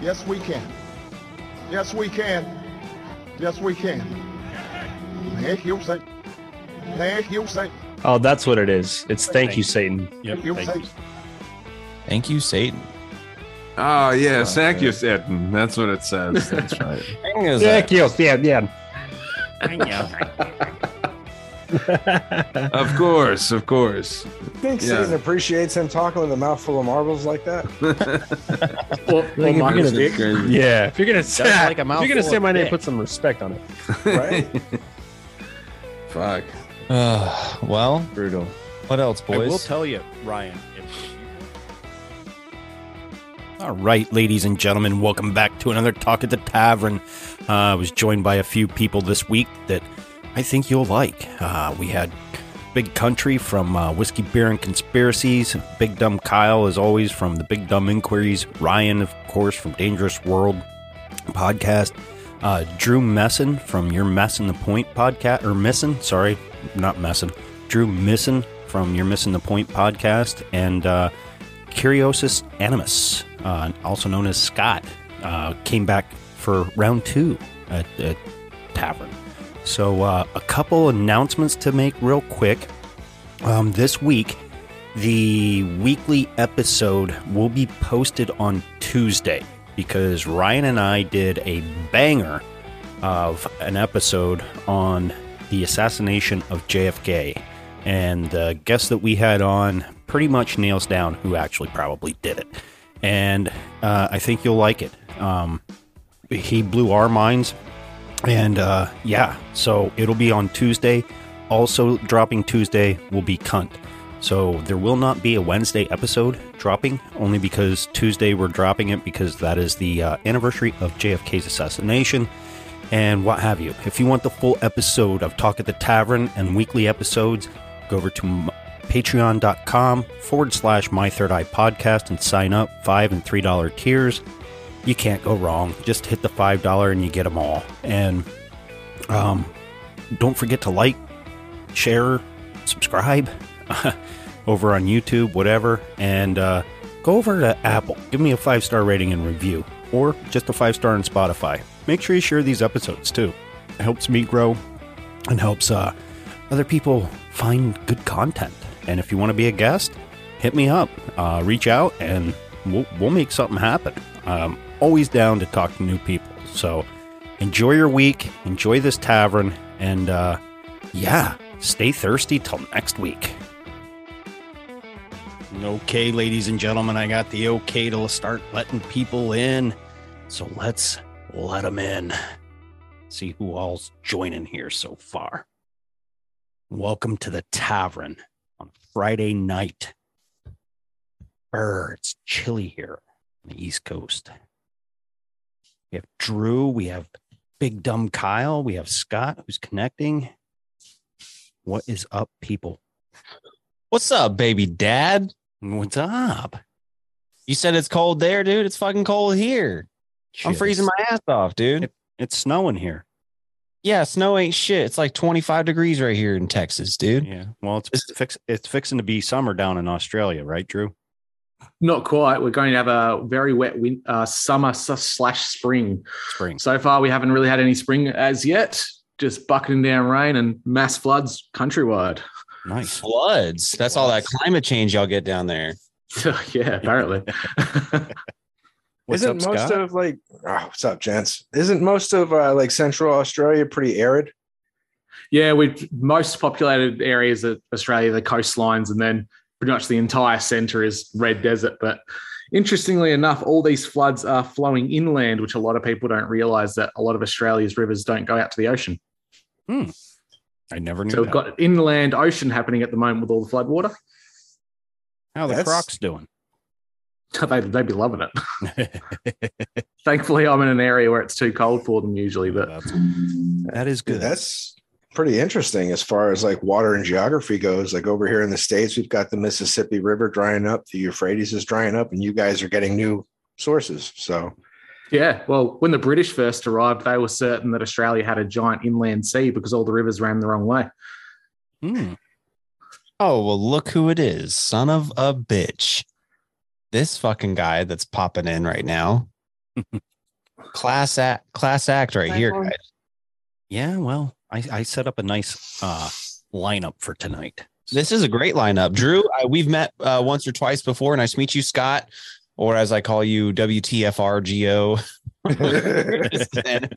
Yes, we can. Yes, we can. Yes, we can. Thank you, Satan. Thank you, Satan. Oh, that's what it is. It's thank you, Satan. Thank you, Satan. Thank you, Satan. Ah, oh yeah, thank you, Satan. That's what it says. That's right. Thank you, yeah, of course, of course. think Yeah. Satan appreciates him talking with a mouthful of marbles like that? Well, well, my That's mistake. crazy. Yeah, if you're gonna say, like a if you're mouthful gonna say of my name, put some respect on it. Right? Fuck. Uh, well, Brutal. what else, boys? I will tell you, Ryan. All right, ladies and gentlemen, welcome back to another Talk at the Tavern. Uh, I was joined by a few people this week that I think you'll like. Uh, we had Big Country from uh, Whiskey, Beer, and Conspiracies, Big Dumb Kyle, as always, from the Big Dumb Inquiries, Ryan, of course, from Dangerous World podcast, uh, Drew Messin from Your Messin' the Point podcast, or Missen, sorry, not Messin, Drew Missen from Your Missing the Point podcast, and uh, Curiosus Animus, uh, also known as Scott, uh, came back for round two at, at Tavern. So, uh, a couple announcements to make real quick. Um, this week, the weekly episode will be posted on Tuesday because Ryan and I did a banger of an episode on the assassination of JFK. And the guest that we had on pretty much nails down who actually probably did it. And uh, I think you'll like it. Um, he blew our minds. And uh, yeah, so it'll be on Tuesday. Also, dropping Tuesday will be Cunt. So there will not be a Wednesday episode dropping, only because Tuesday we're dropping it because that is the uh, anniversary of JFK's assassination and what have you. If you want the full episode of Talk at the Tavern and weekly episodes, go over to m- patreon.com forward slash my third eye podcast and sign up five and three dollar tiers you can't go wrong. Just hit the five dollar and you get them all. And um, don't forget to like, share, subscribe over on YouTube, whatever, and uh, go over to Apple. Give me a five star rating and review, or just a five star on Spotify. Make sure you share these episodes too. It helps me grow and helps uh, other people find good content. And if you want to be a guest, hit me up, uh, reach out, and we'll, we'll make something happen. Um, always down to talk to new people. So enjoy your week, enjoy this tavern, and uh, yeah, stay thirsty till next week. Okay, ladies and gentlemen, I got the okay to start letting people in. So let's let them in. See who all's joining here so far. Welcome to the tavern on Friday night. Brr, it's chilly here on the East Coast. We have Drew, we have Big Dumb Kyle, we have Scott who's connecting. What is up, people? What's up, baby dad? What's up? You said it's cold there, dude. It's fucking cold here. I'm freezing my ass off, dude. It- it's snowing here. yeah, snow ain't shit. It's like 25 degrees right here in Texas, dude. Yeah. Well, it's Is- fix, it's fixing to be summer down in Australia, right, Drew? Not quite. We're going to have a very wet win- uh, summer slash spring. Spring. So far, we haven't really had any spring as yet. Just bucketing down rain and mass floods countrywide. Nice. Floods. That's all that climate change y'all get down there. yeah, apparently. What's Isn't up, most Scott? of like oh, what's up, gents? Isn't most of uh, like Central Australia pretty arid? yeah, we most populated areas of Australia, the coastlines, and then pretty much the entire centre is red desert. But interestingly enough, all these floods are flowing inland, which a lot of people don't realise that a lot of Australia's rivers don't go out to the ocean. Hmm. I never knew So we've that. got inland ocean happening at the moment with all the flood water. How the That's- Crocs doing? they, they'd be loving it. Thankfully, I'm in an area where it's too cold for them usually, but That's, that is good. that's pretty interesting as far as like water and geography goes. Like over here in the States, we've got the Mississippi River drying up, the Euphrates is drying up, and you guys are getting new sources. So yeah. Well, when the British first arrived, they were certain that Australia had a giant inland sea because all the rivers ran the wrong way. Hmm. Oh, well, look who it is. Son of a bitch. This fucking guy that's popping in right now. class act, class act right here, guys. Yeah, well, I, I set up a nice uh, lineup for tonight. This is a great lineup. Drew, I, we've met uh, once or twice before. Nice to meet you, Scott, or as I call you, WTFRGO.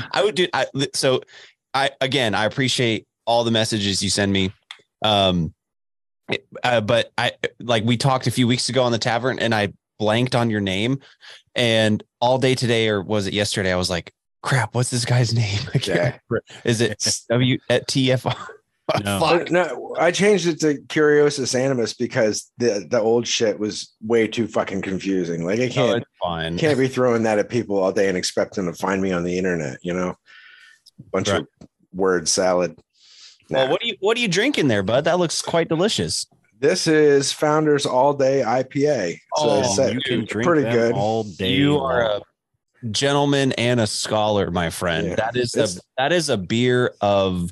I would do. I, so, I again, I appreciate all the messages you send me. Um, uh, but I like we talked a few weeks ago on the tavern, and I blanked on your name, and all day today, or was it yesterday? I was like, "Crap, what's this guy's name?" I can't Yeah. Is it W uh, at TFR? No. Fuck. no, I changed it to Curiosus Animus because the the old shit was way too fucking confusing. Like I Oh, can't it's fine. can't be throwing that at people all day and expect them to find me on the internet. You know, bunch Right. of word salad. Well, what do you what are you drinking there, bud? That looks quite delicious. This is Founders All Day IPA. So Oh, it's set- you can drink pretty them good. all day. You are a gentleman and a scholar, my friend. Yeah. That is a that is a beer of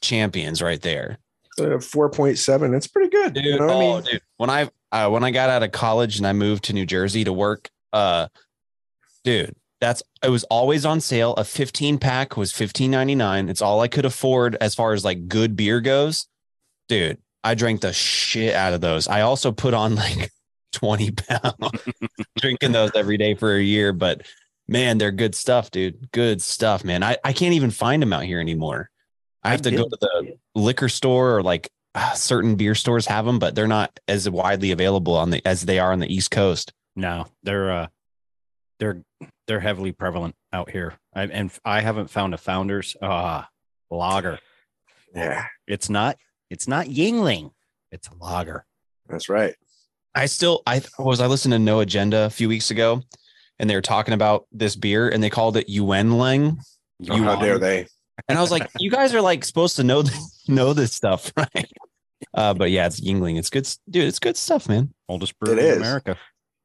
champions right there. uh, 4.7. It's pretty good. Dude, you know what I oh, mean? dude. When I uh, when I got out of college and I moved to New Jersey to work, uh dude, that's it was always on sale. A 15 pack was 15.99. It's all I could afford as far as like good beer goes. Dude, I drank the shit out of those. I also put on like 20 pounds drinking those every day for a year, but man, they're good stuff, dude. Good stuff, man. I, I can't even find them out here anymore. I have I to go to the liquor store or like uh, certain beer stores have them, but they're not as widely available on the as they are on the East Coast. No, they're uh, they're they're heavily prevalent out here. I, and I haven't found a founders uh lager. Yeah, It's not it's not Yuengling. It's a lager. that's right. I still I was I listened to No Agenda a few weeks ago, and they were talking about this beer, and they called it Yuenling. Oh, how Yuan. dare they? And I was like, you guys are like supposed to know this, know this stuff, right? Uh, but yeah, it's Yuengling. It's good, dude. It's good stuff, man. Oldest brewery It in is. America.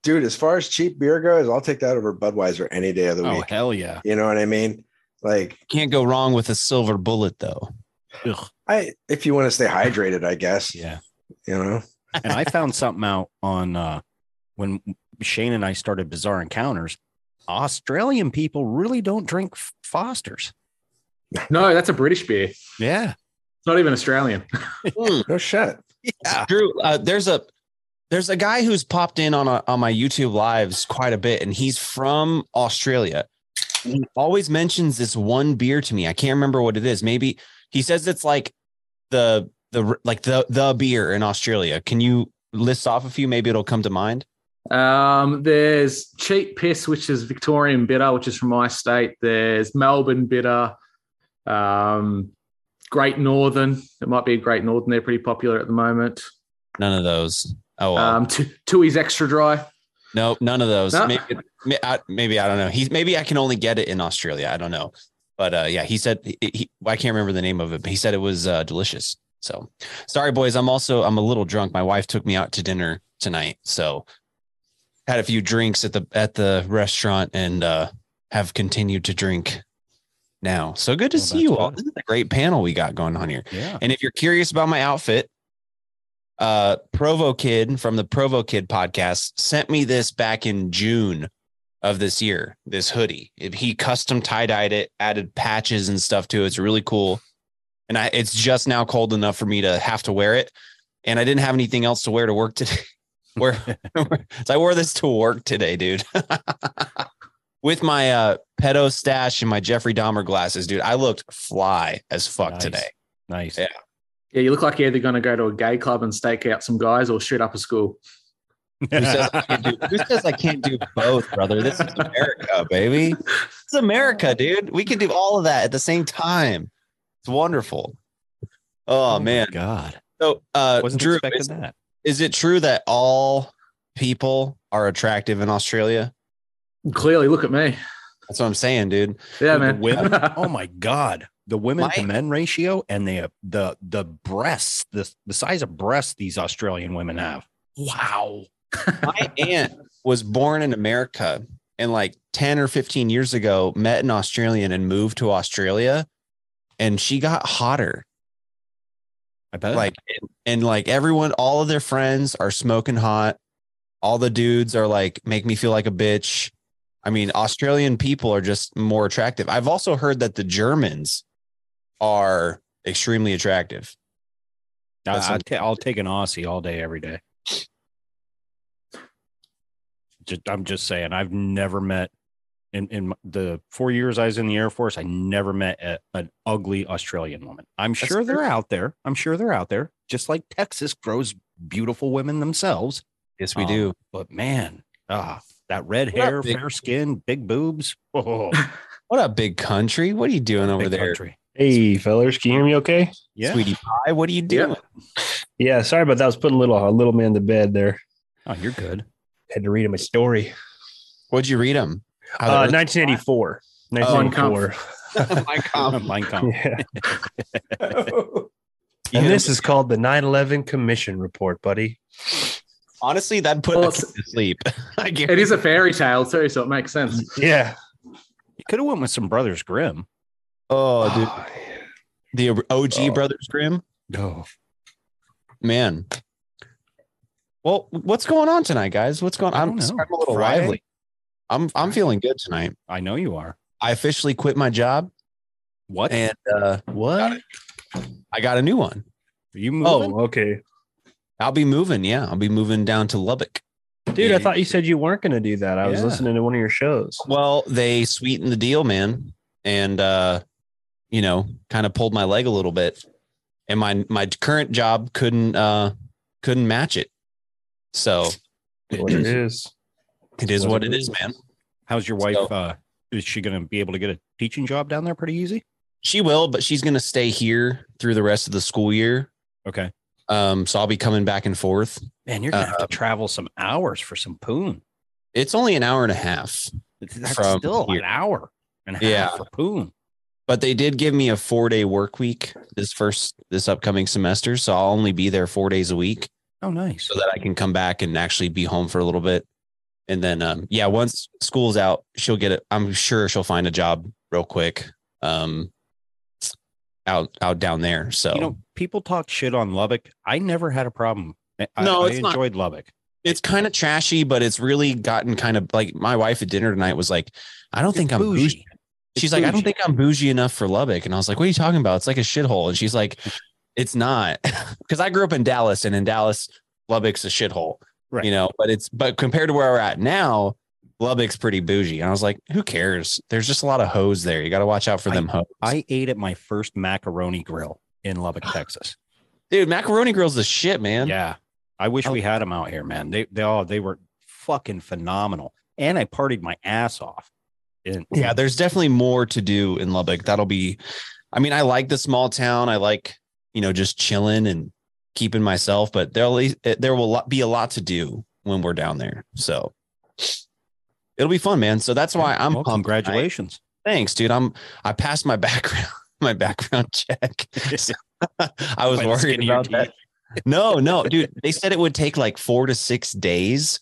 dude, as far as cheap beer goes, I'll take that over Budweiser any day of the week. Oh hell yeah! You know what I mean? Like Can't go wrong with a silver bullet though. Ugh. I if you want to stay hydrated, I guess. Yeah. You know. and I found something out on uh, when Shane and I started Bizarre Encounters. Australian people really don't drink Fosters. No, that's a British beer. Yeah. It's not even Australian. No shit. Yeah. Drew, uh, there's a there's a guy who's popped in on a, on my YouTube lives quite a bit, and he's from Australia. He always mentions this one beer to me. I can't remember what it is. Maybe he says it's like the the like the the beer in Australia. Can you list off a few? Maybe it'll come to mind. Um, there's cheap piss, which is Victorian bitter, which is from my state. There's Melbourne bitter, um, Great Northern. It might be a Great Northern. They're pretty popular at the moment. None of those. Oh, well. Um, Tu- Tui's extra dry. nope, none of those. No. Maybe, I, maybe I don't know. He's maybe I can only get it in Australia. I don't know. But uh, yeah, he said he, he, I can't remember the name of it, but he said it was uh, delicious. So sorry, boys. I'm also I'm a little drunk. My wife took me out to dinner tonight, so had a few drinks at the at the restaurant and uh, have continued to drink now. So good to Well, see you all. good. This is a great panel we got going on here. Yeah. And if you're curious about my outfit, uh Provo Kid from the Provo Kid podcast sent me this back in June of this year, this hoodie. He custom tie-dyed it, added patches and stuff to it. It's really cool. And I it's just now cold enough for me to have to wear it. And I didn't have anything else to wear to work today. Where so I wore this to work today, dude. With my uh pedo stash and my Jeffrey Dahmer glasses, dude. I looked fly as fuck Nice. today. Nice. Yeah. Yeah, you look like you're either going to go to a gay club and stake out some guys or shoot up a school. Who says, I can't do, who says I can't do both, brother? This is America, baby. This is America, dude. We can do all of that at the same time. It's wonderful. Oh, my man. God. So, uh, Wasn't Drew, expecting is, that. Is it true that all people are attractive in Australia? Clearly, look at me. That's what I'm saying, dude. Yeah, The man. women. oh my God. The women to men ratio and the the the breasts, the the size of breasts these Australian women have. Wow. My aunt was born in America and like 10 or 15 years ago met an Australian and moved to Australia and she got hotter. I bet. like and, like everyone all of their friends are smoking hot all the dudes are like make me feel like a bitch i mean australian people are just more attractive i've also heard that the germans are extremely attractive I, that's I'll, what- ta- I'll take an Aussie all day, every day. Just, I'm just saying, I've never met in, in the four years I was in the Air Force, I never met a, an ugly Australian woman. I'm That's sure they're fair. out there. I'm sure they're out there, just like Texas grows beautiful women themselves. yes we Um, do But man, ah, that red What hair, big- fair skin, big boobs. Oh, what a big country what are you doing over big there country. Hey, fellas, can you hear me okay? Yeah. sweetie pie what are you doing Yeah, sorry about that. I was putting a little a little man to bed there. Oh, you're good. Had to read him a story. what'd you read them Uh, 1984. 1984. my com Mein Kampf. yeah. And this is called the 9/11 Commission Report, buddy. honestly that'd put Well, a to sleep i It is a fairy tale too, so it makes sense. Yeah. You could have went with some Brothers Grimm. oh dude the og brothers grimm No. Man. Well, what's going on tonight, guys? What's going on? I'm. I'm a little Friday? lively. I'm I'm feeling good tonight. I know you are. I officially quit my job What? and uh What? I got a new one. Are you moving? Oh, okay. I'll be moving. Yeah, I'll be moving down to Lubbock. Dude, I thought you said you weren't going to do that. I was listening to one of your shows. Well, they sweetened the deal, man, and uh, you know, kind of pulled my leg a little bit. And my my current job couldn't uh couldn't match it. So What it is. It is what it is, man. How's your wife? So- uh, is she going to be able to get a teaching job down there pretty easy? She will, but she's gonna stay here through the rest of the school year. Okay. Um, so I'll be coming back and forth. Man, you're going to have Uh, to travel some hours for some poon. It's only an hour and a half, That's still here. an hour and a half Yeah. for poon. but they did give me a four day work week this first this upcoming semester. So I'll only be there four days a week Oh, nice. so that I can come back and actually be home for a little bit. And then um yeah, once school's out, she'll get it. I'm sure she'll find a job real quick. Um, out out down there. So You know, people talk shit on Lubbock. I never had a problem. I, No, I it's not- enjoyed Lubbock. it's kind of trashy, but it's really gotten kind of like my wife at dinner tonight was like, I don't think I'm bougie. It's She's like, I don't think I'm bougie enough for Lubbock. And I was like, what are you talking about? It's like a shithole. And she's like, it's not. Because I grew up in Dallas and in Dallas, Lubbock's a shithole. Right. You know, but it's but compared to where we're at now, Lubbock's pretty bougie. And I was like, who cares? There's just a lot of hoes there. You got to watch out for them hoes. I ate at my first macaroni grill in Lubbock, Texas. Dude, macaroni grill's the shit, man. Yeah. I wish we had them out here, man. They they all they were fucking phenomenal. And I partied my ass off. And yeah, there's definitely more to do in Lubbock. That'll be, I mean, I like the small town. I like, you know, just chilling and keeping myself, but there'll there will be a lot to do when we're down there. So it'll be fun, man. So that's why I'm Well, congratulations. Thanks, dude. I'm I passed my background my background check. So, I was worried skin of your about that. No, no, dude. They said it would take like four to six days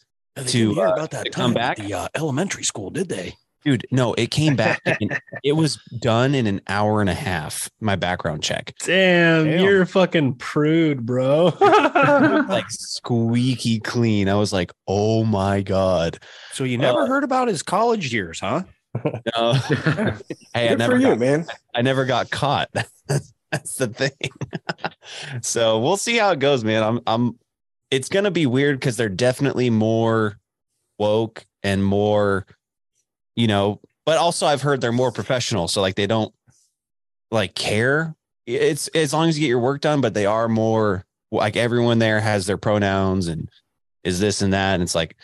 to, uh, about that to come back. the uh, elementary school, did they? Dude, no, it came back. in- it was done in an hour and a half. My background check, Damn, Damn. you're a fucking prude, bro. like squeaky clean. I was like, oh my god. So you never Uh, heard about his college years, huh? No. hey, I Good never for you, got, man. I never got caught. That's, that's the thing. so we'll see how it goes, man. I'm I'm it's gonna be weird because they're definitely more woke and more, you know, but also I've heard they're more professional. So like they don't like care. It's as long as you get your work done, but they are more like everyone there has their pronouns and is this and that. And it's like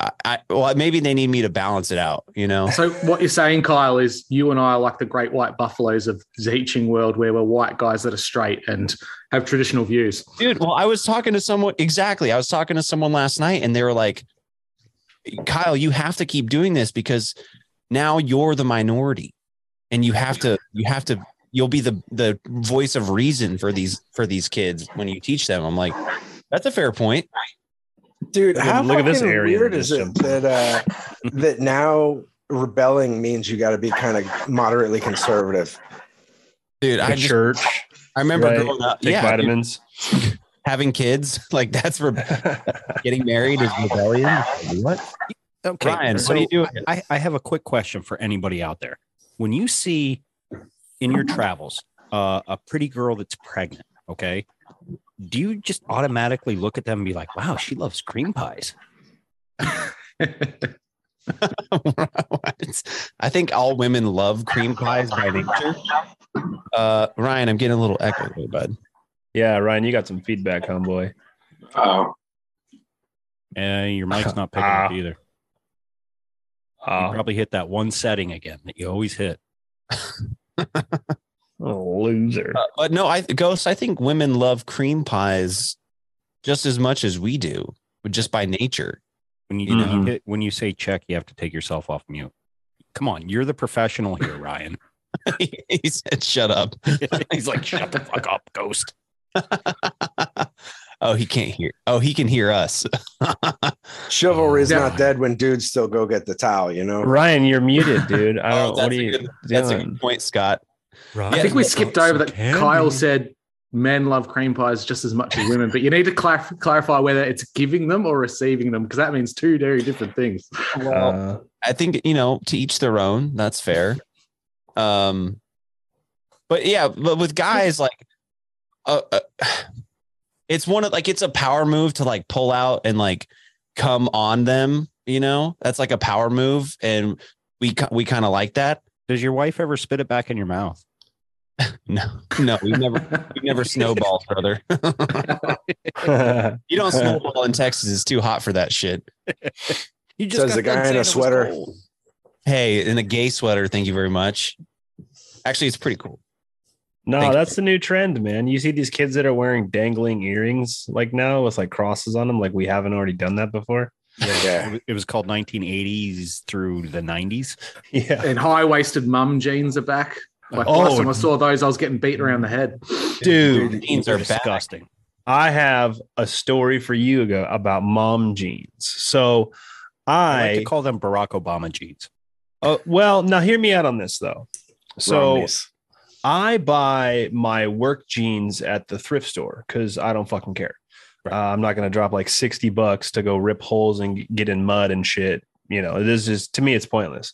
I, I well, maybe they need me to balance it out, you know. So what you're saying, Kyle, is you and I are like the great white buffaloes of the teaching world, where we're white guys that are straight and have traditional views. Dude, well, I was talking to someone exactly. I was talking to someone last night and they were like, Kyle, you have to keep doing this because now you're the minority and you have to, you have to, you'll be the the voice of reason for these for these kids when you teach them. I'm like, that's a fair point. Dude, Look at- how look at this fucking area weird that is just it that uh, that now rebelling means you got to be kind of moderately conservative? Dude, I Like just, church, I remember right? growing up, take yeah, dude, vitamins. having kids, like that's for getting married is rebellion. What? Okay, Ryan, what so are you doing? I, I have a quick question for anybody out there. When you see in your travels uh, a pretty girl that's pregnant, okay, do you just automatically look at them and be like, "Wow, she loves cream pies"? I think all women love cream pies by nature. Uh, Ryan, I'm getting a little echo here, bud. Yeah, Ryan, you got some feedback, homeboy. Oh, And your mic's not picking Ah. up either. You Oh, probably hit that one setting again that you always hit. oh, loser. Uh, but no, I ghost. I think women love cream pies just as much as we do, but just by nature. When you, You know. you hit, when you say check, you have to take yourself off mute. Come on, you're the professional here, Ryan. he said, "Shut up." He's like, "Shut the fuck up, ghost." Oh, he can't hear. Oh, he can hear us. chivalry is Yeah. not dead when dudes still go get the towel. You know. Ryan, you're muted, dude. I Oh, don't. what are you good- That's a good point, Scott. I think we skipped over that. Kyle said men love cream pies just as much as women, but you need to clar- clarify whether it's giving them or receiving them because that means two very different things. Uh, I think you know to each their own. That's fair. Um, but yeah, but with guys like, uh, uh, it's one of like it's a power move to like pull out and like come on them. You know, that's like a power move, and we we kind of like that. Does your wife ever spit it back in your mouth? No, no, we never we never snowball, brother. you don't snowball in Texas; it's too hot for that shit. You Says the got done guy in a sweater. Hey, in a gay sweater, thank you very much. Actually, it's pretty cool. No, Thank that's the new trend, man. You see these kids that are wearing dangling earrings like now with like crosses on them, like we haven't already done that before. Yeah. It was- It was called 1980s through the 90s. Yeah. And high waisted mum jeans are back. Like Oh. last time I saw those, I was getting beat around the head. Dude, jeans are back. disgusting. I have a story for you ago about mom jeans. So I like to call them Barack Obama jeans. uh, well now hear me out on this though. So Romneys. I buy my work jeans at the thrift store because I don't fucking care. Uh, I'm not gonna drop like 60 bucks to go rip holes and get in mud and shit. You know, this is to me it's pointless.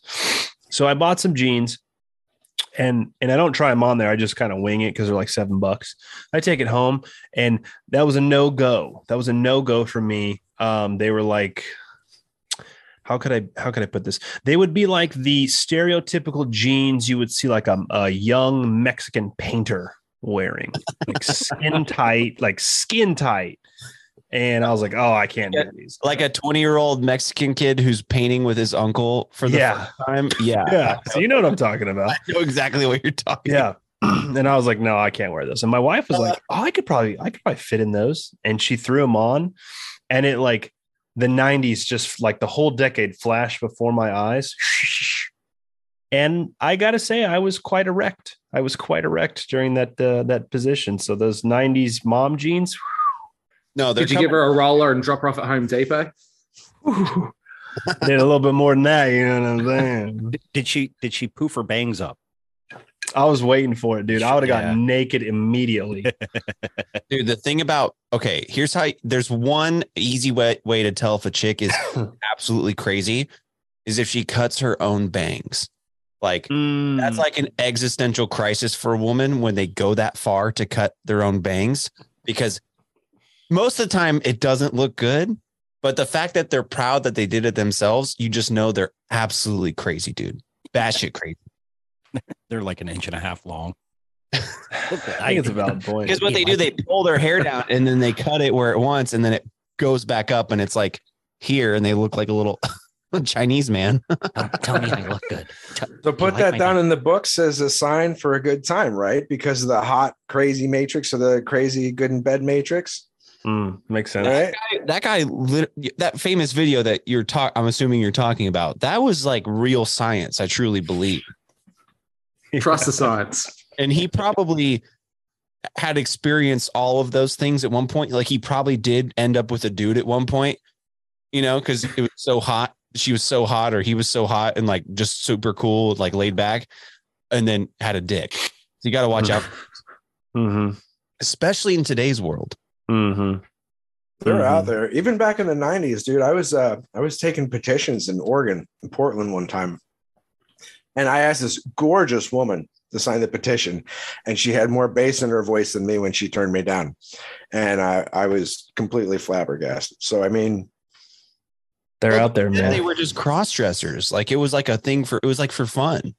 So I bought some jeans and and I don't try them on there. I just kind of wing it because they're like seven bucks. I take it home and that was a no go. That was a no go for me. Um, they were like, how could I how could I put this? They would be like the stereotypical jeans you would see like a, a young Mexican painter wearing, like skin tight, like skin tight. And I was like, oh, I can't do these. Like a 20 year old Mexican kid who's painting with his uncle for the Yeah. first time. Yeah. Yeah. So you know what I'm talking about. I know exactly what you're talking Yeah. and I was like, no, I can't wear this. And my wife was like, uh-huh. oh, I could probably, I could probably fit in those. And she threw them on, and it like the '90s, just like the whole decade flashed before my eyes. And I gotta say, I was quite erect. I was quite erect during that uh, that position. So those '90s mom jeans. No, Did you give her a roller and drop her off at Home Depot? did a little bit more than that. You know what I'm saying? Did, did she did she poof her bangs up? I was waiting for it, dude. I would have Yeah. gotten naked immediately. Dude, the thing about okay, here's how there's one easy way, way to tell if a chick is absolutely crazy is if she cuts her own bangs. Like Mm. that's like an existential crisis for a woman when they go that far to cut their own bangs because most of the time it doesn't look good. But the fact that they're proud that they did it themselves, you just know they're absolutely crazy, dude. Batshit crazy. They're like an inch and a half long. I think it's a valid point. Because what they do, they pull their hair down and then they cut it where it wants, and then it goes back up, and it's like here, and they look like a little Chinese man. Tell me I look good. So put that down in the books as a sign for a good time, right? Because of the hot, crazy matrix or the crazy good in bed matrix, Mm, makes sense. right? that guy, lit- that famous video that you're talking, I'm assuming you're talking about, that was like real science. I truly believe, Trust the science. and he probably had experienced all of those things at one point. Like he probably did end up with a dude at one point, you know, because it was so hot. She was so hot, or he was so hot, and like just super cool, like laid back, and then had a dick. So you got to watch out, Mm-hmm. especially in today's world. Mm-hmm. They're Mhm. out there. Even back in the '90s, dude. I was uh, I was taking petitions in Oregon, in Portland, one time, and I asked this gorgeous woman to sign the petition, and she had more bass in her voice than me when she turned me down, and I I was completely flabbergasted. So I mean, They're out there, man. they were just cross dressers. Like it was like a thing for it was like for fun,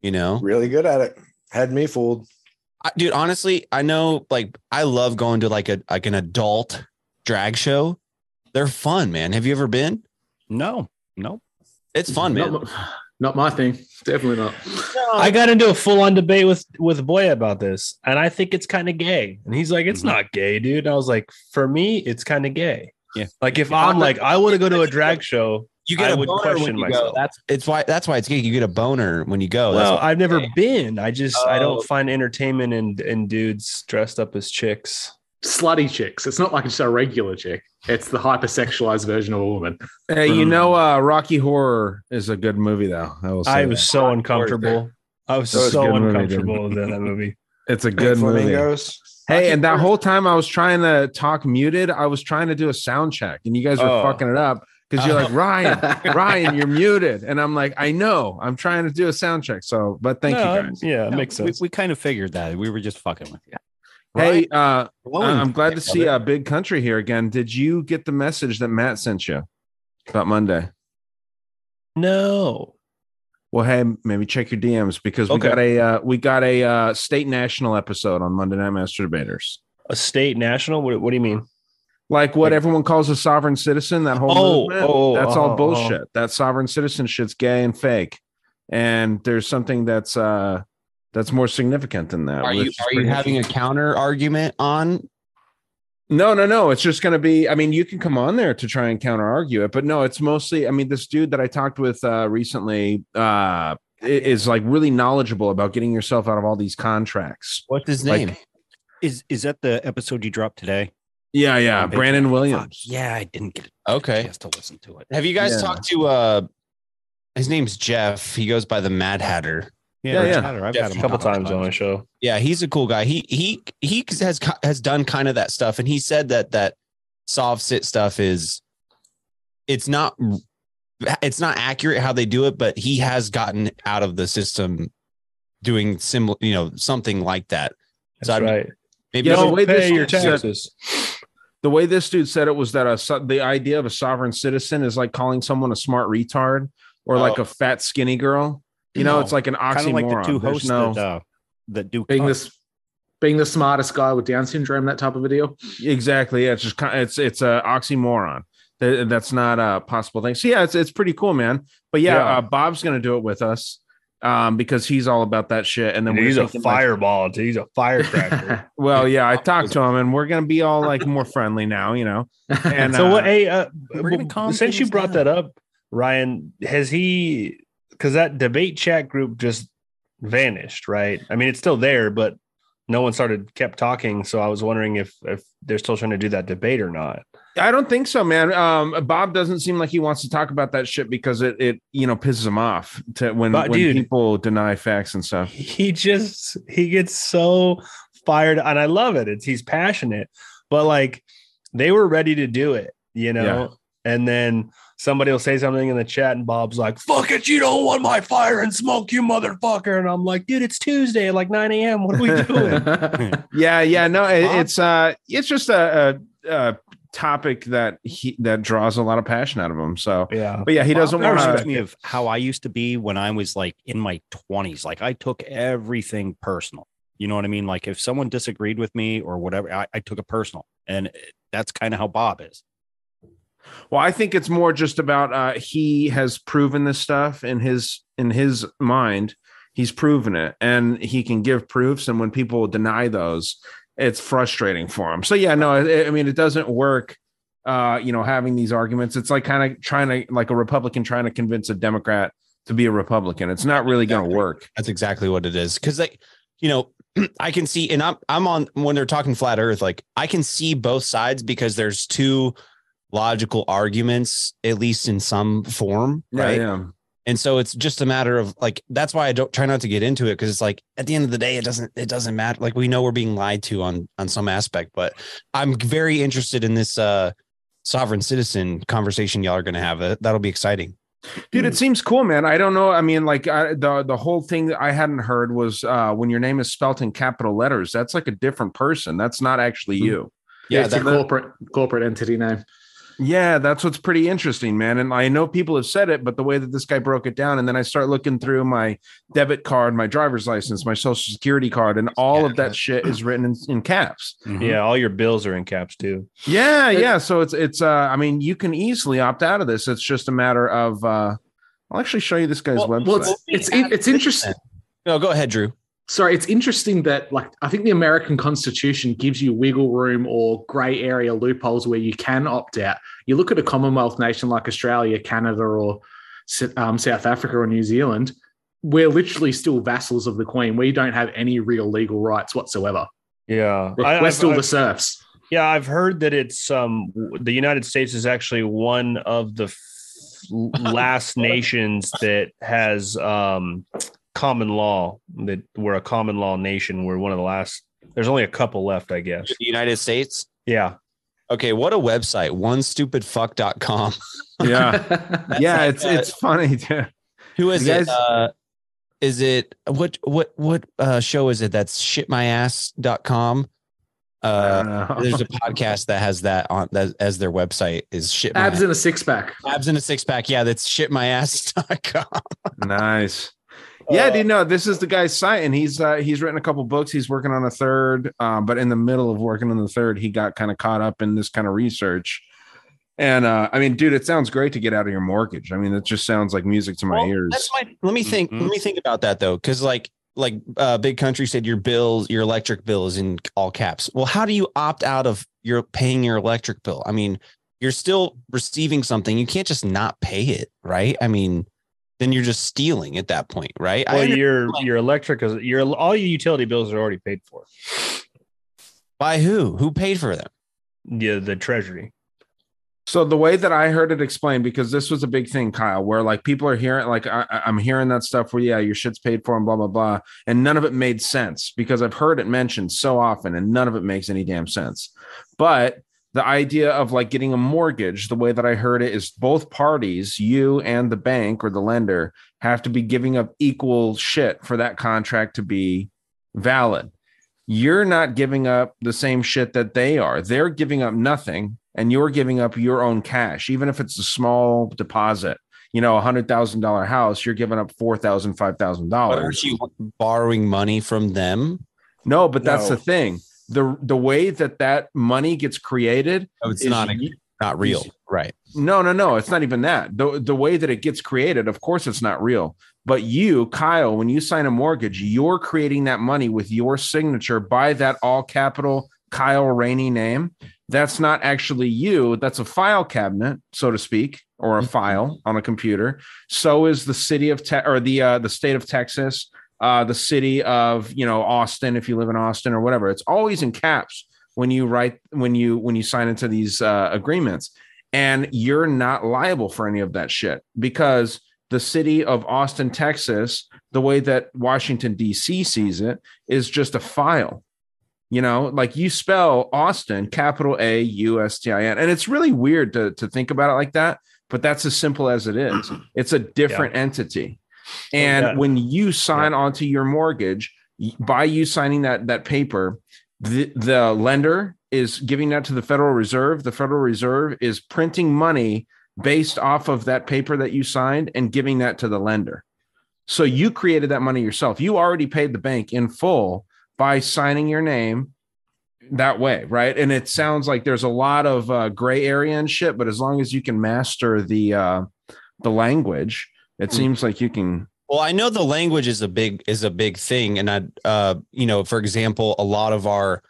you know. really good at it. Had me fooled. I, dude, honestly, I know like I love going to like a like an adult drag show. They're fun, man. Have you ever been? No, no. It's fun, man. Not, my- not my thing. Definitely not. I got into a full on debate with with Boy about this, and I think it's kind of gay. And he's like, "It's Mhm. not gay, dude." And I was like, "For me, it's kind of gay." Yeah. Like if Yeah. I'm like, I want to go to a drag show. you get I a would boner question when you myself. go. That's it's why that's why it's gay. You get a boner when you go. Well, why- I've never been. I just I Oh. don't find entertainment in in dudes dressed up as chicks. Slutty chicks. It's not like just a regular chick. It's the hypersexualized version of a woman. Hey, you Mm. know, uh, Rocky Horror is a good movie, though. I will say I that. was so uncomfortable. I was That was so good movie, dude. uncomfortable with that movie. It's a good movie. Flamingos. Hey, and that whole time I was trying to talk muted, I was trying to do a sound check, and you guys were Oh. fucking it up because you're like Ryan, Ryan, you're muted, and I'm like, I know, I'm trying to do a sound check. So, but thank No, you guys. Yeah, No, makes we, sense. we kind of figured that. We were just fucking with you. Hey, uh, I'm glad to see uh, Big Country here again. Did you get the message that Matt sent you about Monday? no. Well, hey, maybe check your DMs because we Okay. got a uh, we got a uh, state national episode on Monday Night Master Debaters. A state national? What, what do you mean? Like what everyone calls a sovereign citizen, that whole Oh, movement, oh, that's oh, all oh. bullshit. That sovereign citizen shit's gay and fake. And there's something that's uh that's more significant than that. are you are you having a counter argument on? No, no, no. It's just going to be. I mean, you can come on there to try and counter argue it, but no, it's mostly. I mean, this dude that I talked with uh, recently uh, is like really knowledgeable about getting yourself out of all these contracts. What's his Like- name? Is is that the episode you dropped today? Yeah, yeah. on Patreon. Brandon Fuck, Williams. Yeah, I didn't get it. Okay. a to listen to it. Have you guys Yeah. talked to uh his name's Jeff. He goes by the Mad Hatter. Yeah, yeah. Hatter, I've Yeah, had A couple times on my show. Yeah, he's a cool guy. He he he has has done kind of that stuff, and he said that that soft sit stuff is it's not it's not accurate how they do it, but he has gotten out of the system doing similar, you know, something like that. That's I mean, right. Maybe Yeah, the Don't way this pay your taxes. The way this dude said it was that a the idea of a sovereign citizen is like calling someone a smart retard or like Oh. a fat skinny girl. You know, No. it's like an Kind of oxymoron. like the two There's hosts no- that uh, that do being this being the smartest guy with Down syndrome, that type of video. Exactly. Yeah, it's just kind it's it's a oxymoron. That- That's not a possible thing. So yeah, it's it's pretty cool, man. But yeah, Yeah. Uh, Bob's gonna do it with us um, because he's all about that shit. And then And we're he's a thinking, like- fireball. He's a firecracker. well, yeah, I talked to him, and we're gonna be all like more friendly now, you know. And so uh, what? Hey, uh, we're gonna calm since you brought down. that up, Ryan, has he? Because that debate chat group just vanished, right? I mean, it's still there, but no one started kept talking. So I was wondering if if they're still trying to do that debate or not. I don't think so, man. Um, Bob doesn't seem like he wants to talk about that shit because it it you know pisses him off to when, But, when dude- people deny facts and stuff. He just he gets so fired, and I love it. It's he's passionate, but like they were ready to do it, you know. Yeah. And then somebody will say something in the chat, and Bob's like, "Fuck it, you don't want my fire and smoke, you motherfucker." And I'm like, "Dude, it's Tuesday at like 9 a.m. What are we doing?" Yeah, yeah, no, it, it's uh, it's just a, a, a topic that he that draws a lot of passion out of him. So, yeah, but yeah, he doesn't want reminds to. me of how I used to be when I was like in my 20s. Like I took everything personal. You know what I mean? Like if someone disagreed with me or whatever, I, I took it personal. And that's kind of how Bob is. Well, I think it's more just about uh, he has proven this stuff in his in his mind. He's proven it, and he can give proofs. And when people deny those, it's frustrating for him. So yeah, no, I, I mean it doesn't work. Uh, you know, having these arguments, it's like kind of trying to like a Republican trying to convince a Democrat to be a Republican. It's not really going to work. That's exactly what it is. Because like, you know, I can see, and I'm I'm on when they're talking flat Earth, like I can see both sides because there's two logical arguments, at least in some form, right? Yeah, And so it's just a matter of like that's why I don't try not to get into it because it's like at the end of the day it doesn't it doesn't matter. Like we know we're being lied to on on some aspect, but I'm very interested in this uh sovereign citizen conversation y'all are going to have. Uh, That'll be exciting. dude it seems cool man i don't know i mean like I, the the whole thing that i hadn't heard was uh when your name is spelt in capital letters that's like a different person that's not actually you Yeah, Yeah, it's a corporate corporate entity name. Yeah that's what's pretty interesting man and i know people have said it but the way that this guy broke it down and then i start looking through my debit card my driver's license my social security card and all of that shit is written in, in caps yeah. All your bills are in caps too. yeah yeah so it's it's uh i mean you can easily opt out of this it's just a matter of uh i'll actually show you this guy's Well, website well, it's it's, it's interesting. No, go ahead, Drew. Sorry, it's interesting that like I think the American Constitution gives you wiggle room or grey area loopholes where you can opt out. You look at a Commonwealth nation like Australia, Canada, or um, South Africa or New Zealand, we're literally still vassals of the Queen. We don't have any real legal rights whatsoever. Yeah, We're, I- we're still I've- the serfs. Yeah, I've heard that it's um the United States is actually one of the f- last nations that has um common law that we're a common law nation. We're one of the last. There's only a couple left, I guess. The United States. Yeah. Okay, what a website. One OneStupidFuck.com. yeah yeah like, it's uh, it's funny too Who is You it? Uh, is it what what what uh show is it? That's shitmyass.com. I Uh don't know. there's a podcast that has that on that as their website is shit my Abs in a six pack. abs in a six pack. Yeah, that's shitmyass.com. nice yeah dude no this is the guy's site and he's uh he's written a couple books he's working on a third um but in the middle of working on the third he got kind of caught up in this kind of research and uh i mean dude it sounds great to get out of your mortgage i mean it just sounds like music to my Well, ears That's my let me think Mhm. let me think about that though cuz like like uh big country said your bills your electric bill is in all caps. Well, how do you opt out of your paying your electric bill? I mean, you're still receiving something. You can't just not pay it, right? I mean, then you're just stealing at that point, right? I Well, under- your your electric is your all your utility bills are already paid for. by who? Who paid for them? Yeah, the treasury. So the way that I heard it explained, because this was a big thing, Kyle, where like people are hearing, like I, I- I'm hearing that stuff where yeah, your shit's paid for and blah blah blah, and none of it made sense because I've heard it mentioned so often, and none of it makes any damn sense. But the idea of like getting a mortgage, the way that I heard it is both parties, you and the bank or the lender, have to be giving up equal shit for that contract to be valid. You're not giving up the same shit that they are. They're giving up nothing and you're giving up your own cash, even if it's a small deposit. You know, a hundred thousand dollar house, you're giving up four thousand, five thousand But dollars. aren't you borrowing money from them? No, but that's No. the thing. The the way that that money gets created, Oh, it's is not you- not real, right? No, no, no. It's not even that. The the way that it gets created, of course, it's not real. But you, Kyle, when you sign a mortgage, you're creating that money with your signature by that all capital Kyle Rainey name. That's not actually you. That's a file cabinet, so to speak, or a file on a computer. So is the city of Te- or the uh, the state of Texas, uh, the city of you know Austin, if you live in Austin or whatever. It's always in caps when you write when you when you sign into these uh, agreements and you're not liable for any of that shit because the city of Austin, Texas, the way that Washington D.C. sees it is just a file. You know, like you spell Austin, capital A U S T I N, and it's really weird to to think about it like that. But that's as simple as it is. It's a different entity, and yeah. when you sign onto your mortgage, by you signing that that paper, the, the lender is giving that to the Federal Reserve. The Federal Reserve is printing money based off of that paper that you signed and giving that to the lender. So you created that money yourself. You already paid the bank in full by signing your name that way, right? And it sounds like there's a lot of uh, gray area and shit, but as long as you can master the uh, the language, it seems like you can. Well, I know the language is a big is a big thing, and I, uh, you know, for example, a lot of our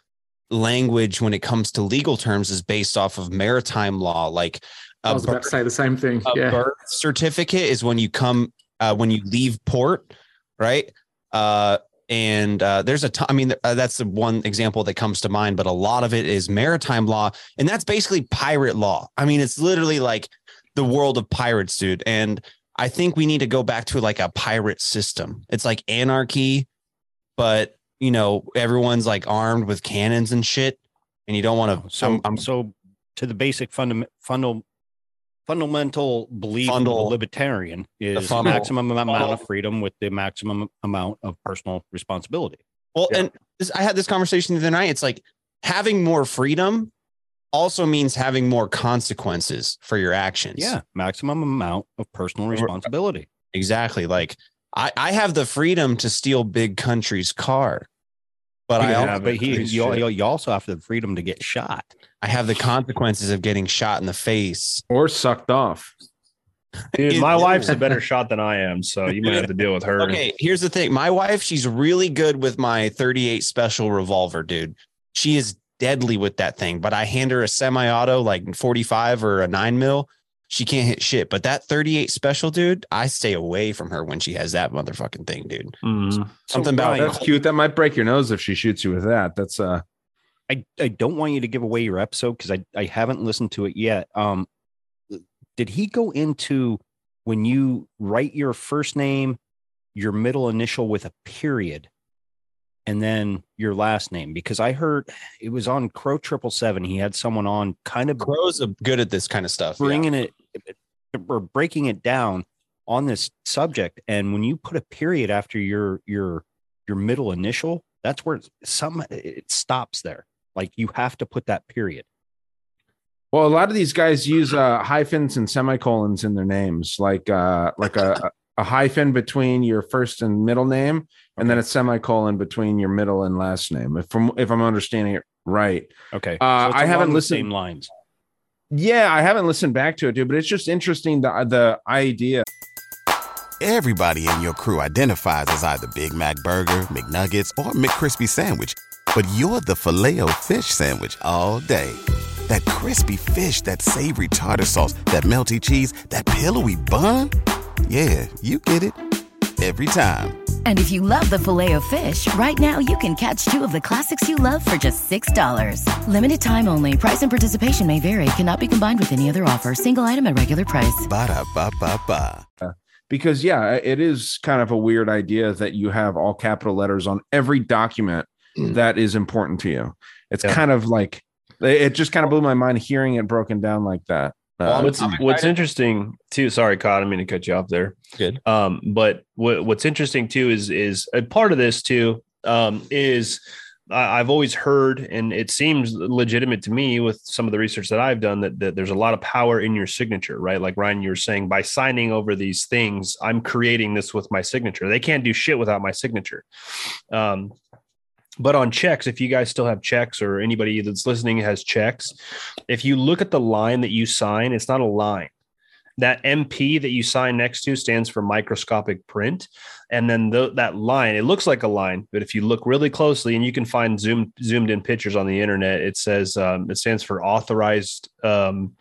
language when it comes to legal terms is based off of maritime law. Like I a was about birth, to say the same thing. a Yeah. birth certificate is when you come uh, when you leave port, right? Uh, and uh, there's a ton. I mean, uh, that's the one example that comes to mind, but a lot of it is maritime law, and that's basically pirate law. I mean, it's literally like the world of pirates, dude. And I think we need to go back to like a pirate system. It's like anarchy, but you know, everyone's like armed with cannons and shit, and you don't want to. So, I'm so to the basic fundament, fundal, fundamental belief Fundal. of a libertarian is fundal. maximum amount Fundal. of freedom with the maximum amount of personal responsibility. Well, Yeah. and this, I had this conversation the other night. It's like having more freedom also means having more consequences for your actions. Yeah, maximum amount of personal responsibility. exactly. Like I, I have the freedom to steal Big Country's car, but I, Yeah, also, but he, you, you you also have the freedom to get shot. I have the consequences of getting shot in the face. Or sucked off. Dude, my wife's a better shot than I am, so you might have to deal with her. Okay, here's the thing. My wife, she's really good with my 38 special revolver, dude. She is deadly with that thing, but I hand her a semi-auto like 45 or a 9 mil. She can't hit shit. But that 38 special, dude, I stay away from her when she has that motherfucking thing, dude. Something about Ryan, That's cute. That might break your nose if she shoots you with that. That's uh I, I don't want you to give away your episode because I, I haven't listened to it yet. Um, did he go into when you write your first name, your middle initial with a period, and then your last name? Because I heard it was on Crow Triple Seven. He had someone on kind of Crows are good at this kind of stuff. yeah. bringing it or breaking it down on this subject. And when you put a period after your your your middle initial, that's where some it stops there. Like you have to put that period. well, a lot of these guys use uh hyphens and semicolons in their names, like uh like a a hyphen between your first and middle name, and then a semicolon between your middle and last name. If from if I'm understanding it right. Okay. Uh, it's I haven't along the listened- Same lines. Yeah, I haven't listened back to it, dude, but it's just interesting the the idea. Everybody in your crew identifies as either Big Mac Burger, McNuggets, or McCrispy Sandwich. But you're the filet fish Sandwich all day. That crispy fish, that savory tartar sauce, that melty cheese, that pillowy bun. Yeah, you get it. Every time. And if you love the filet of fish, right now you can catch two of the classics you love for just $6. Limited time only. Price and participation may vary. Cannot be combined with any other offer. Single item at regular price. Ba-da-ba-ba-ba. because yeah, it is kind of a weird idea that you have all capital letters on every document mm. that is important to you. It's Yeah. kind of like it just kind of blew my mind hearing it broken down like that. Uh, what's what's interesting too? Sorry, Cod, I mean to cut you off there. Good. Um, but what what's interesting too is is a part of this too um, is I- I've always heard, and it seems legitimate to me with some of the research that I've done that, that there's a lot of power in your signature, right? Like Ryan, you were saying, by signing over these things, I'm creating this with my signature. They can't do shit without my signature. Um, but on checks, if you guys still have checks or anybody that's listening has checks, if you look at the line that you sign, it's not a line. That MP that you sign next to stands for microscopic print. And then the, that line, it looks like a line, but if you look really closely and you can find zoomed zoomed in pictures on the internet, it says um, it stands for authorized um,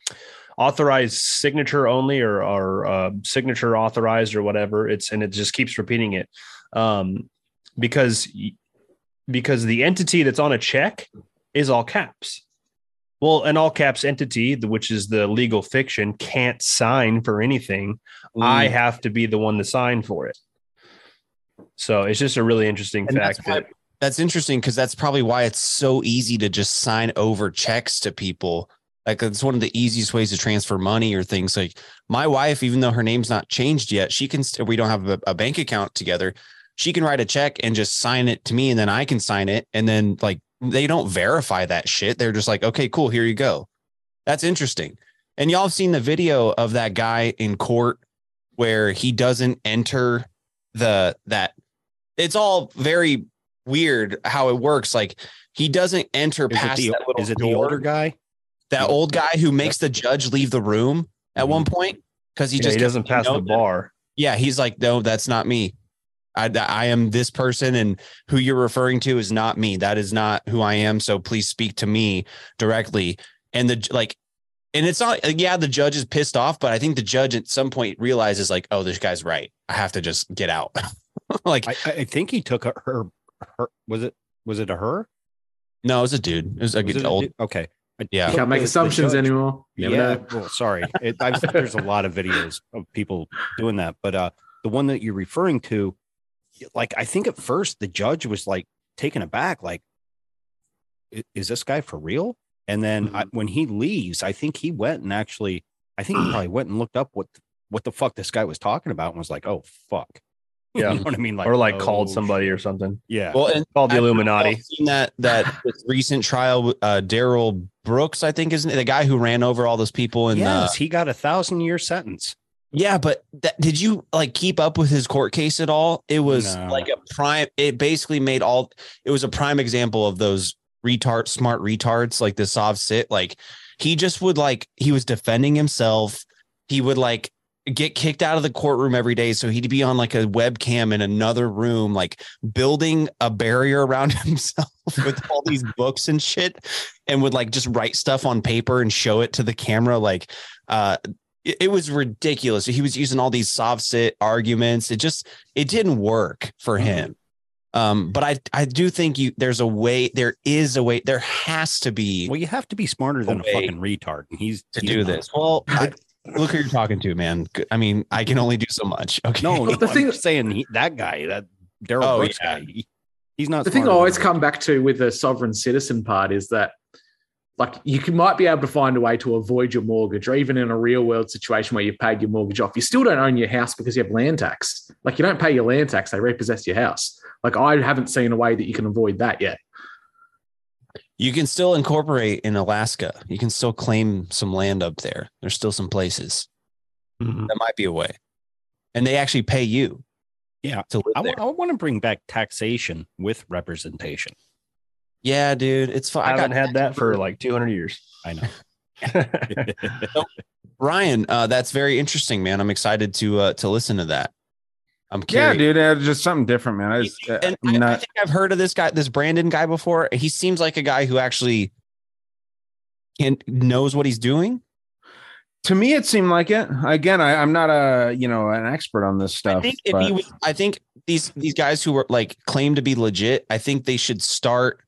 authorized signature only or, or uh, signature authorized or whatever. It's and it just keeps repeating it um, because because the entity that's on a check is all caps. Well, an all caps entity, which is the legal fiction, can't sign for anything. I Mm. have to be the one to sign for it. So it's just a really interesting And that's fact why- that That's interesting because that's probably why it's so easy to just sign over checks to people. Like it's one of the easiest ways to transfer money or things. Like my wife, even though her name's not changed yet, she can. st- We don't have a, a bank account together. She can write a check and just sign it to me, and then I can sign it. And then like they don't verify that shit. They're just like, okay, cool, here you go. That's interesting. And y'all have seen the video of that guy in court where he doesn't enter the that. It's all very weird how it works. Like he doesn't enter Is past the, that little is it the door. older guy? that old guy who makes the judge leave the room at one mm-hmm. point because he Yeah, just he doesn't pass the bar. Yeah, he's like, no, that's not me. I, I am this person, and who you're referring to is not me. That is not who I am. So please speak to me directly. And the like, and it's not. Yeah, the judge is pissed off, but I think the judge at some point realizes like, oh, this guy's right. I have to just get out. like, I, I think he took her, her, her. Was it? Was it a her? no, it was a dude. It was a Was good it old. Okay. Yeah. You can't make The- the assumptions judge- anymore. Never yeah. Well, sorry. It, I've, there's a lot of videos of people doing that, but uh, the one that you're referring to, like, I think at first the judge was like taken aback, like, is this guy for real? And then I, when he leaves, I think he went and actually, I think he probably went and looked up what what the fuck this guy was talking about and was like, oh fuck. Yeah. you know what I mean? Like, or like called oh, somebody or something. Yeah. Well, and Called the I don't know if Illuminati. y'all Seen that that recent trial, uh, Darrell Brooks, I think is the guy who ran over all those people. And yes, uh, he got a thousand year sentence. Yeah, but that, did you like keep up with his court case at all? It was No. like a prime. It basically made all. It was a prime example of those retard, smart retards like the Sov sit. Like he just would like he was defending himself. He would like get kicked out of the courtroom every day so he'd be on like a webcam in another room like building a barrier around himself with all these books and shit and would like just write stuff on paper and show it to the camera like uh it, it was ridiculous he was using all these soft sit arguments it just it didn't work for Mhm. him um but i i do think you there's a way there is a way there has to be Well, you have to be smarter than a fucking retard. And he's to he's do not. this well I, look who you're talking to man i mean i can only do so much okay No, no the I'm thing- saying he, that guy, that Darrell Oh, Brooks yeah. guy, he, he's not. the thing I always come back to with the sovereign citizen part is that like you can, might be able to find a way to avoid your mortgage or even in a real world situation where you've paid your mortgage off you still don't own your house because you have land tax like you don't pay your land tax they repossess your house like i haven't seen a way that you can avoid that yet You can still incorporate in Alaska. You can still claim some land up there. There's still some places Mhm. that might be a way, and they actually pay you. Yeah. to live I, want to bring back taxation with representation. Yeah, dude, it's fun. I I haven't got had that for like 200 years. I know. Ryan. Uh, that's very interesting, man. I'm excited to uh, to listen to that. I'm Yeah, dude, it's just something different, man. I just, uh, And I'm I, I think I've heard of this guy, this Brandon guy before. He seems like a guy who actually can knows what he's doing. To me, it seemed like it. Again, I, I'm not a you know an expert on this stuff. I think if but- he was, I think these these guys who were like claim to be legit, I think they should start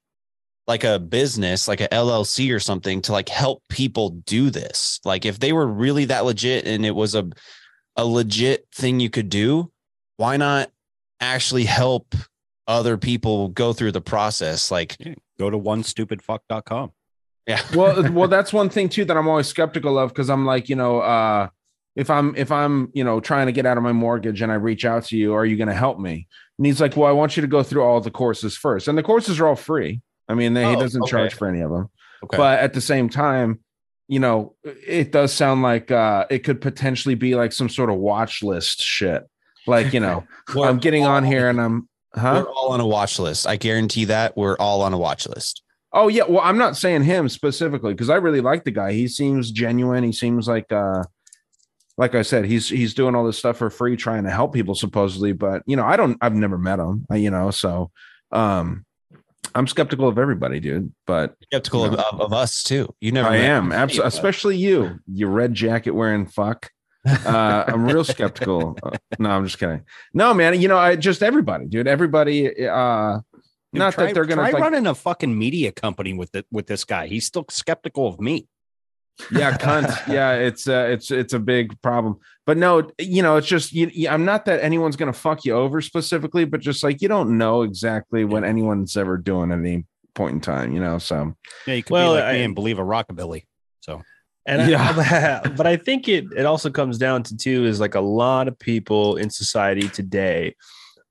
like a business, like a LLC or something to like help people do this. Like if they were really that legit and it was a a legit thing you could do, why not actually help other people go through the process? Like Go to onestupidfuck.com. yeah. well, well, that's one thing too that I'm always skeptical of because I'm like, you know, uh, if I'm if I'm you know trying to get out of my mortgage and I reach out to you, are you going to help me? And he's like, well, I want you to go through all the courses first, and the courses are all free. I mean, they, he Oh, doesn't okay. charge for any of them, Okay. but at the same time, you know, it does sound like uh, it could potentially be like some sort of watch list shit. Like, you know, I'm getting on here and I'm, huh? We're all on a watch list. I guarantee that we're all on a watch list. Oh yeah, well, I'm not saying him specifically because I really like the guy. He seems genuine. He seems like uh like I said, he's he's doing all this stuff for free trying to help people supposedly, but you know, I don't I've never met him, uh, you know, so um I'm skeptical of everybody, dude, but Skeptical No. of, of, of us too. You never I am absolutely especially you, you red jacket wearing fuck. Uh I'm real skeptical. Uh, no, I'm just kidding. No, man, you know, I just everybody, dude, everybody uh Dude, not try, that they're gonna try like, running a fucking media company with it with this guy. He's still skeptical of me. Yeah cunt yeah it's uh, it's it's a big problem but no you know it's just you, you- i'm not that anyone's gonna fuck you over specifically but just like you don't know exactly what anyone's ever doing at any point in time you know so Yeah, you could Well, be like me and believe a rockabilly. So And Yeah. I, but I think it it also comes down to too is like a lot of people in society today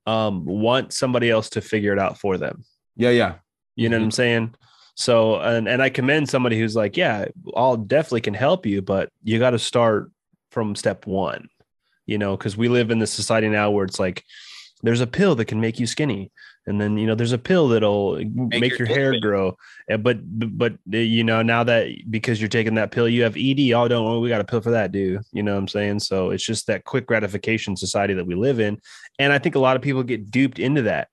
um want somebody else to figure it out for them. yeah yeah You know what I'm saying? So and and I commend somebody who's like, yeah, I'll definitely can help you, but you got to start from step one. You know, because we live in this society now where it's like there's a pill that can make you skinny, and then you know there's a pill that'll make, your your, hair big. grow. But but uh, you know now that because you're taking that pill, you have ED. Oh, don't worry, we got a pill for that, dude. You know what I'm saying? So it's just that quick gratification society that we live in, and I think a lot of people get duped into that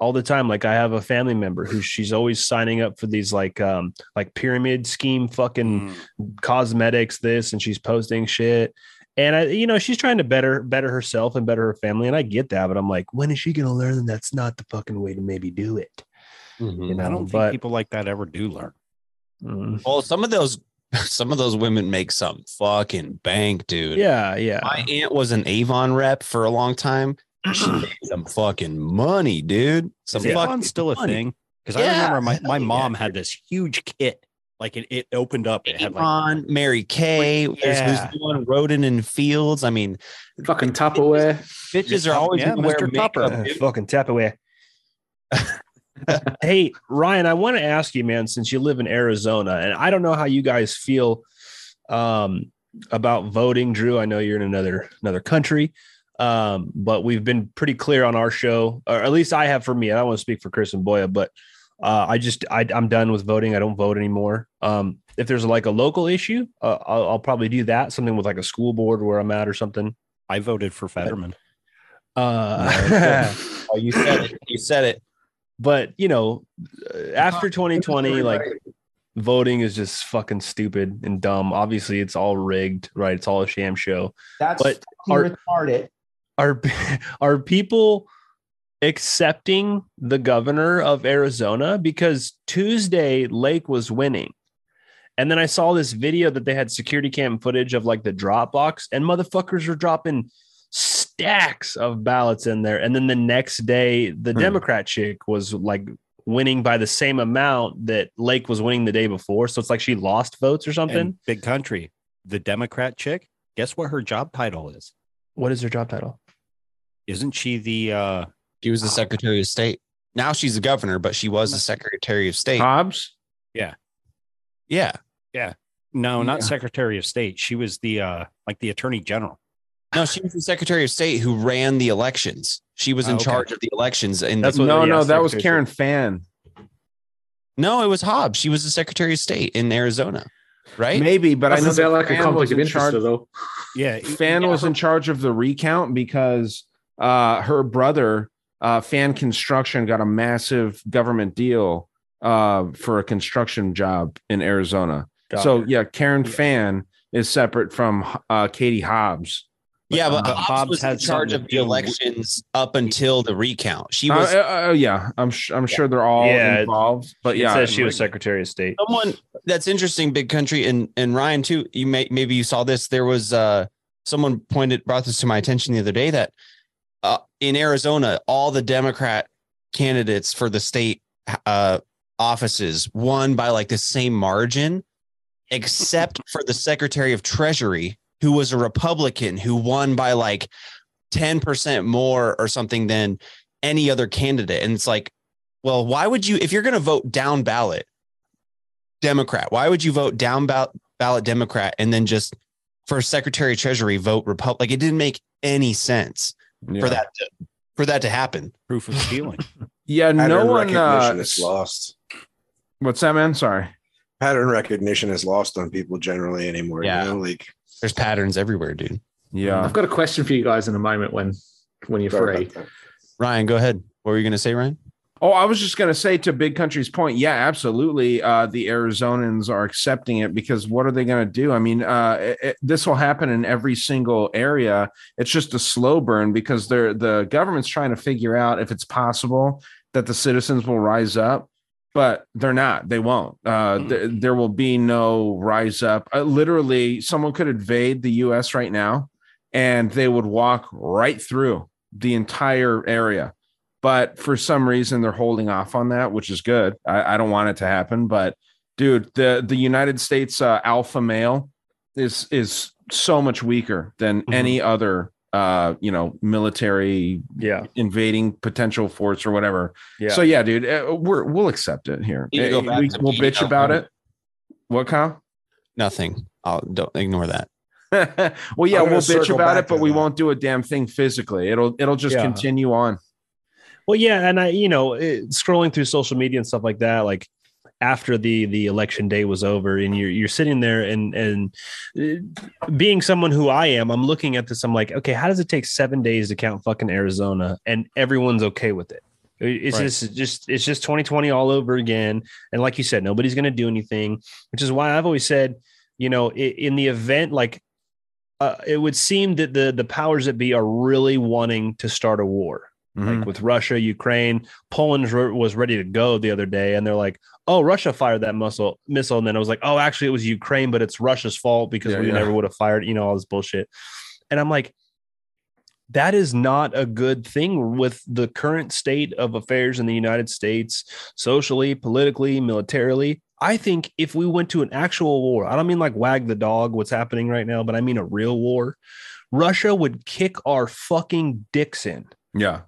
all the time. Like I have a family member who she's always signing up for these like um like pyramid scheme fucking cosmetics this and she's posting shit. And I, you know, she's trying to better better herself and better her family. And I get that, but I'm like, when is she gonna learn that that's not the fucking way to maybe do it? You know, I don't think people like that ever do learn. mm, Well, some of those some of those women make some fucking bank, dude. yeah, yeah. My aunt was an Avon rep for a long time. She made some fucking money, dude. Some Is fucking Avon still a money. thing? Because I remember my, my hell yeah, mom had this huge kit. Like it, it opened up. It had like Avon, Mary Kay, there's Yeah. who's doing Rodan and Fields. I mean, Fucking Tupperware. bitches are always Yeah, gonna wear Mr. Tupper. Uh, fucking tap away. hey, Ryan, I want to ask you, man, since you live in Arizona, and I don't know how you guys feel um, about voting. Drew, I know you're in another another country, um, but we've been pretty clear on our show, or at least I have for me. I don't want to speak for Chris and Boya, but uh, I just I, I'm done with voting. I don't vote anymore. Um, if there's like a local issue, uh, I'll, I'll probably do that. Something with like a school board where I'm at or something. I voted for Fetterman. Uh, Oh, you said it. You said it. but you know, uh, after 2020, like voting is just fucking stupid and dumb. Obviously, it's all rigged, right? It's all a sham show. That's But fucking are- retarded. Are are people accepting the governor of Arizona because Tuesday Lake was winning? And then I saw this video that they had security cam footage of like the drop box, and motherfuckers were dropping stacks of ballots in there. And then the next day, the Hmm. Democrat chick was like winning by the same amount that Lake was winning the day before. So it's like she lost votes or something. And big country. The Democrat chick. Guess what her job title is? what is her job title? Isn't she the uh She was the Secretary of State. Now she's the governor, but she was the Secretary of State. Hobbs Yeah. Yeah, yeah. No, not Yeah. Secretary of State. She was the uh like the Attorney General. No, she was the Secretary of State who ran the elections. She was in Oh, okay. charge of the elections. And That's what- no yeah, no that was Secretary karen Fann no, it was Hobbs. She was the Secretary of State in Arizona, right? maybe but i know Doesn't sound that like a Fann conflict of in interest charge- though. Yeah. Fann yeah, was in charge of the recount because uh, her brother, uh, Fann Construction, got a massive government deal uh, for a construction job in Arizona. Got so it. yeah, Karen Yeah. Fann is separate from uh, Katie Hobbs. Yeah, but But Hobbs, Hobbs was in had charge of the do with- elections up until the recount. She Uh, was uh, uh, yeah, I'm sh- I'm sure they're all Yeah, involved, but It yeah, says she was like- Secretary of State. someone that's interesting big country and and ryan too you may maybe you saw this there was uh someone pointed brought this to my attention the other day that uh in arizona all the democrat candidates for the state uh offices won by like the same margin except for the secretary of treasury who was a republican who won by like 10% more or something than any other candidate and it's like well why would you if you're going to vote down ballot Democrat. Why would you vote down ballot, ballot Democrat and then just for Secretary of Treasury vote Republic? Like it didn't make any sense Yeah. for that to, for that to happen. Proof of stealing. Yeah, Pattern no one. recognition Uh, is lost. what's that, man? Sorry. Pattern recognition is lost on people generally anymore. Yeah. You know, like There's patterns everywhere, dude. Yeah. I've got a question for you guys in a moment when when you're sorry free. Ryan, go ahead. What were you going to say, Ryan? Oh, I was just going to say to Big Country's point, yeah, absolutely. Uh, the Arizonans are accepting it because what are they going to do? I mean, uh, it- this will happen in every single area. It's just a slow burn because they're the government's trying to figure out if it's possible that the citizens will rise up, but they're not. They won't. Uh, th- there will be no rise up. Uh, literally, someone could invade the U.S. right now, and they would walk right through the entire area but for some reason they're holding off on that, which is good. I, I don't want it to happen, but dude, the the United States uh, alpha male is is so much weaker than Mhm. any other uh you know military Yeah. invading potential force or whatever. Yeah. So yeah, dude, uh, we're we'll accept it here. You need to go back we, to we'll bitch about it. What, Kyle? Nothing. I'll don't ignore that. well, yeah, we'll bitch about it, but we that. won't do a damn thing physically. It'll it'll just Yeah. continue on. Well, yeah, and I, you know, it, scrolling through social media and stuff like that, like after the the election day was over, and you're you're sitting there and and uh, being someone who I am, I'm looking at this. I'm like, okay, how does it take seven days to count fucking Arizona, and everyone's okay with it? It- It's Right. just just it's just 2020 all over again, and like you said, nobody's going to do anything, which is why I've always said, you know, in the event like. Uh, it would seem that the the powers that be are really wanting to start a war Mhm. like with Russia, Ukraine. Poland was ready to go the other day, and they're like, "Oh, Russia fired that missile." Missile, and then I was like, "Oh, actually, it was Ukraine, but it's Russia's fault because Yeah, we yeah. never would have fired." You know, all this bullshit. And I'm like, that is not a good thing with the current state of affairs in the United States, socially, politically, militarily. I think if we went to an actual war, I don't mean like wag the dog, what's happening right now, but I mean a real war. Russia would kick our fucking dicks in Yeah.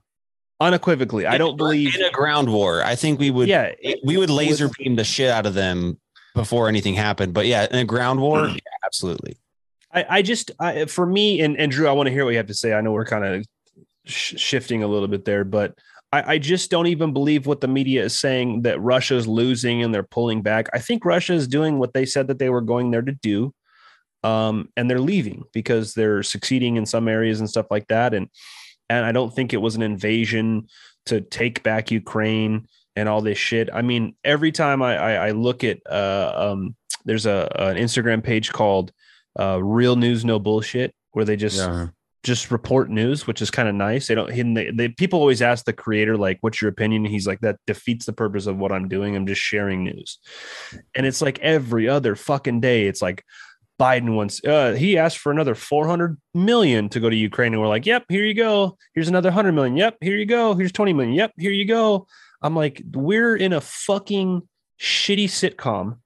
Unequivocally. I don't believe. in a ground war. I think we would Yeah, we would laser with- beam the shit out of them before anything happened. But yeah, in a ground war, yeah, absolutely. I, I just, I, for me and, and Drew, I want to hear what you have to say. I know we're kind of sh- shifting a little bit there, but I, I just don't even believe what the media is saying that Russia's losing and they're pulling back. I think Russia is doing what they said that they were going there to do. Um, and they're leaving because they're succeeding in some areas and stuff like that. And, and I don't think it was an invasion to take back Ukraine and all this shit. I mean, every time I, I, I look at, uh, um, there's a, an Instagram page called uh, real news, no bullshit, where they just Yeah. just report news, which is kind of nice. They don't. And they, they people always ask the creator like, "What's your opinion?" He's like, "That defeats the purpose of what I'm doing. I'm just sharing news." And it's like every other fucking day, it's like Biden wants. Uh, he asked for another 400 million to go to Ukraine, and we're like, "Yep, here you go. Here's another 100 million. Yep, here you go. Here's 20 million. Yep, here you go." I'm like, we're in a fucking shitty sitcom,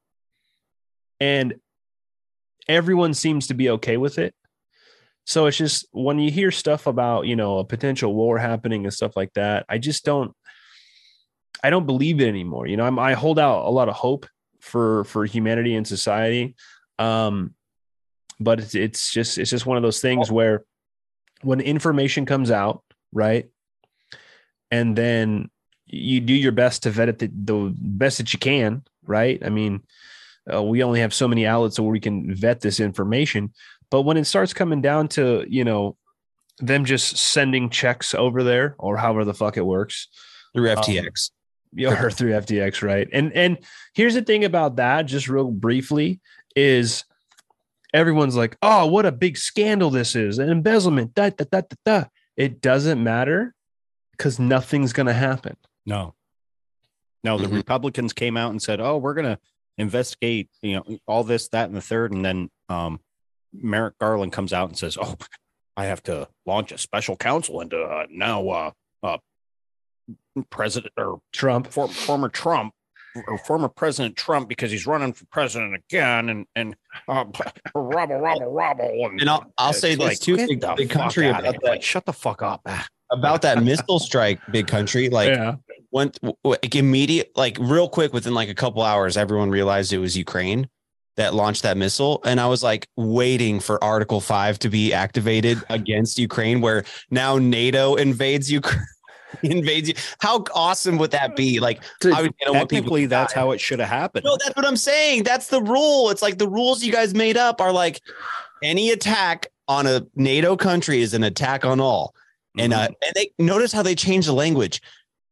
and everyone seems to be okay with it. So it's just when you hear stuff about, you know, a potential war happening and stuff like that, I just don't I don't believe it anymore. You know, I'm, I hold out a lot of hope for for humanity and society. Um but it's it's just it's just one of those things where when information comes out, right? And then you do your best to vet it the, the best that you can, right? I mean, uh, we only have so many outlets where we can vet this information. But when it starts coming down to, you know, them just sending checks over there or however the fuck it works Through Um, FTX. yeah, or through FTX, right? And and here's the thing about that, just real briefly, is everyone's like, "Oh, what a big scandal this is! An embezzlement." Da, da, da, da, da. It doesn't matter because nothing's gonna happen. No. No, the Mhm. Republicans came out and said, "Oh, we're going to investigate, you know, all this, that, and the third. And then um, Merrick Garland comes out and says, "Oh, I have to launch a special counsel into uh, now uh, uh, President or Trump. for, former Trump or former President Trump because he's running for president again, and and uh, robble, robble, robble." And, And I'll- I'll say this too, big- big country about that. Like, shut the fuck up. About that missile strike, big country. Like yeah, went like immediate, like real quick, within like a couple hours, everyone realized it was Ukraine that launched that missile. And I was like waiting for Article 5 to be activated against Ukraine, where now NATO invades Ukraine. invades you. How awesome would that be? Like, I, would, you know, Technically, that's how it should have happened. No, that's what I'm saying. That's the rule. It's like the rules you guys made up are like any attack on a NATO country is an attack on all. And uh, and they notice how they changed the language.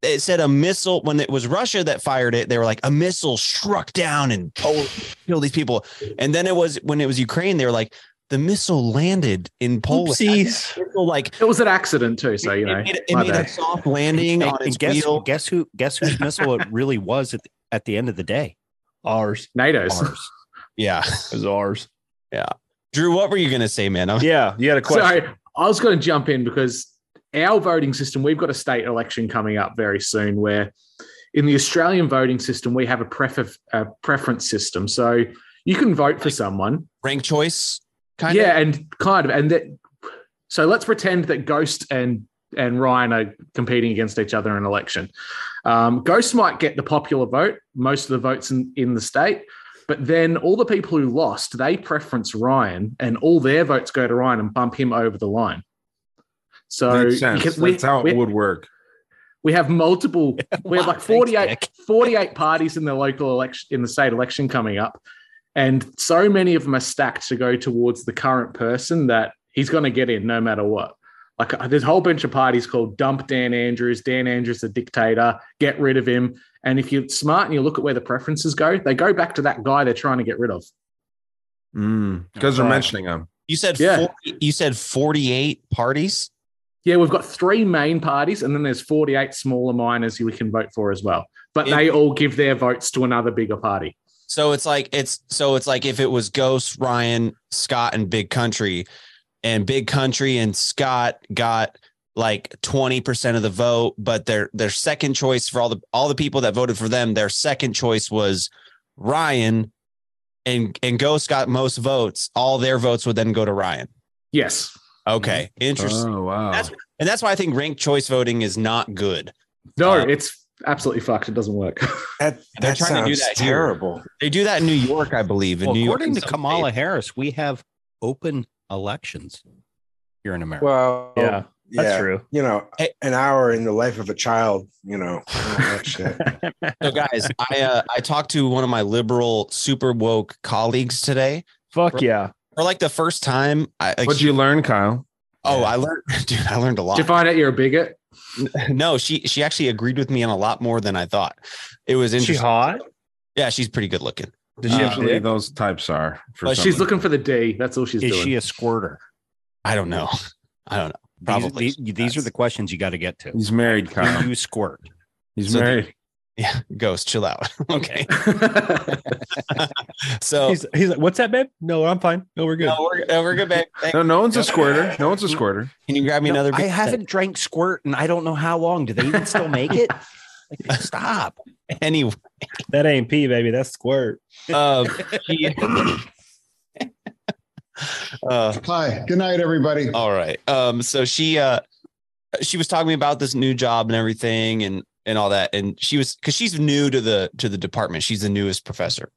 It said a missile when it was Russia that fired it. They were like a missile struck down and Poland killed these people. And then it was when it was Ukraine. They were like the missile landed in Poland. Oopsies. Missile, like It was an accident too, so you know. it made, it my made a soft landing And- on and its guess, wheel. guess who? Guess whose missile it really was at the, at the end of the day? ours. NATO's. Ours. Yeah, It was ours. Yeah, Drew, what were you gonna say, man? I'm- Yeah, you had a question. Sorry, I was going to jump in because our voting system, we've got a state election coming up very soon where in the Australian voting system, we have a, prefer- a preference system. So you can vote for someone. rank choice, kind yeah, of. and kind of. And that, so let's pretend that Ghost and and Ryan are competing against each other in an election. Um, Ghost might get the popular vote, most of the votes in, in the state, but then all the people who lost, they preference Ryan, and all their votes go to Ryan and bump him over the line. So Makes sense. because we- That's how it would work. we have multiple we have Wow, like thanks, 48 Nick. 48 parties in the local election in the state election coming up and so many of them are stacked to go towards the current person that he's going to get in no matter what like uh, there's a whole bunch of parties called dump dan andrews dan andrews the dictator get rid of him and if you're smart and you look at where the preferences go they go back to that guy they're trying to get rid of Mm, because they're mentioning them. You said Yeah. 40, you said 48 parties. yeah we've got three main parties and then there's 48 smaller minors we can vote for as well but Yeah. they all give their votes to another bigger party So it's like it's so it's like if it was Ghost, Ryan, Scott, and Big Country, and Big Country and Scott got like 20% of the vote, but their their second choice for all the all the people that voted for them, their second choice was Ryan and and Ghost got most votes. All their votes would then go to Ryan. yes Okay. Interesting. Oh wow. That's and that's why I think ranked choice voting is not good. No, Uh, it's absolutely fucked. It doesn't work. That, They're that trying to do sounds that here. terrible. They do that in New York, I believe. In Well, New York according and to Kamala states. Harris, we have open elections here in America. Well, Yeah, that's yeah, true. You know, Hey. an hour in the life of a child. You know, all that shit. So, guys, I uh, I talked to one of my liberal, super woke colleagues today Fuck yeah. for like the first time. I, like, What'd you learn, Kyle? oh, I learned, dude. I learned a lot. Did you find out you're a bigot? no, she she actually agreed with me on a lot more than I thought. It was Is she hot? Yeah, she's pretty good looking. Does she uh, have Usually dick? those types are. For Well, She's looking for the day. That's all she's Is doing. she a squirter? I don't know. I don't know. These, Probably. these, these are the questions you got to get to. He's married, Kyle. Do you squirt? He's So- married. Yeah, ghost, chill out. okay. So He's, he's like, what's that, babe? No, I'm fine. No, we're good. no, we're, no, we're good, babe. Thank- No, no one's a squirter. No one's a squirter. Can you grab me No, another? I beer? haven't drank squirt and I don't know how long. Do they even still make it? Like, stop. Anyway, That ain't pee, baby. That's squirt. um, uh, Hi, good night, everybody. All right. Um, so she uh she was talking to me about this new job and everything and and all that. And she was because she's new to the to the department. She's the newest professor.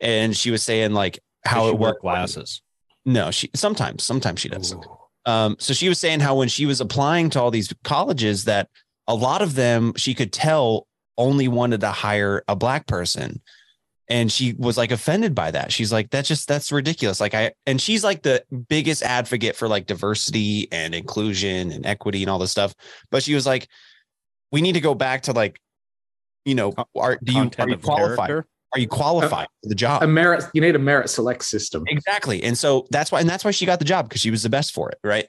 And she was saying like how it worked. glasses. No, she sometimes, sometimes she does. Um, so she was saying how when she was applying to all these colleges, that a lot of them she could tell only wanted to hire a black person. And she was like offended by that. She's like, that's just that's ridiculous. Like I and she's like the biggest advocate for like diversity and inclusion and equity and all this stuff. But she was like, we need to go back to like, you know, are do you are you qualified? character. are you qualified for the job? A merit. You need a merit select system. Exactly. And so that's why, and that's why she got the job because she was the best for it, right?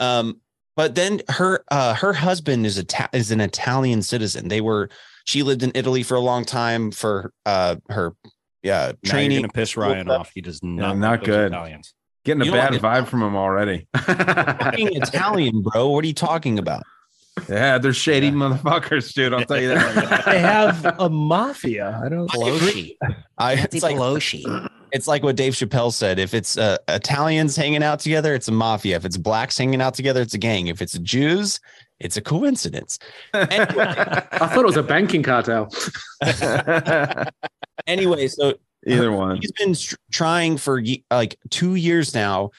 Um, but then her uh her husband is a is an Italian citizen. They were she lived in Italy for a long time for uh her yeah Now training. you're gonna piss Ryan off. He does not. Yeah, like not good. Italians. Getting a You bad what? vibe from him already. Fucking Italian, bro. What are you talking about? Yeah, they're shady motherfuckers, dude. I'll tell you that. They have a mafia. I don't. Pelosi. I, it's like Pelosi. It's like what Dave Chappelle said. If it's uh, Italians hanging out together, it's a mafia. If it's blacks hanging out together, it's a gang. If it's Jews, it's a coincidence. Anyway, I thought it was a banking cartel. anyway so Either one. he's been tr- trying for like two years now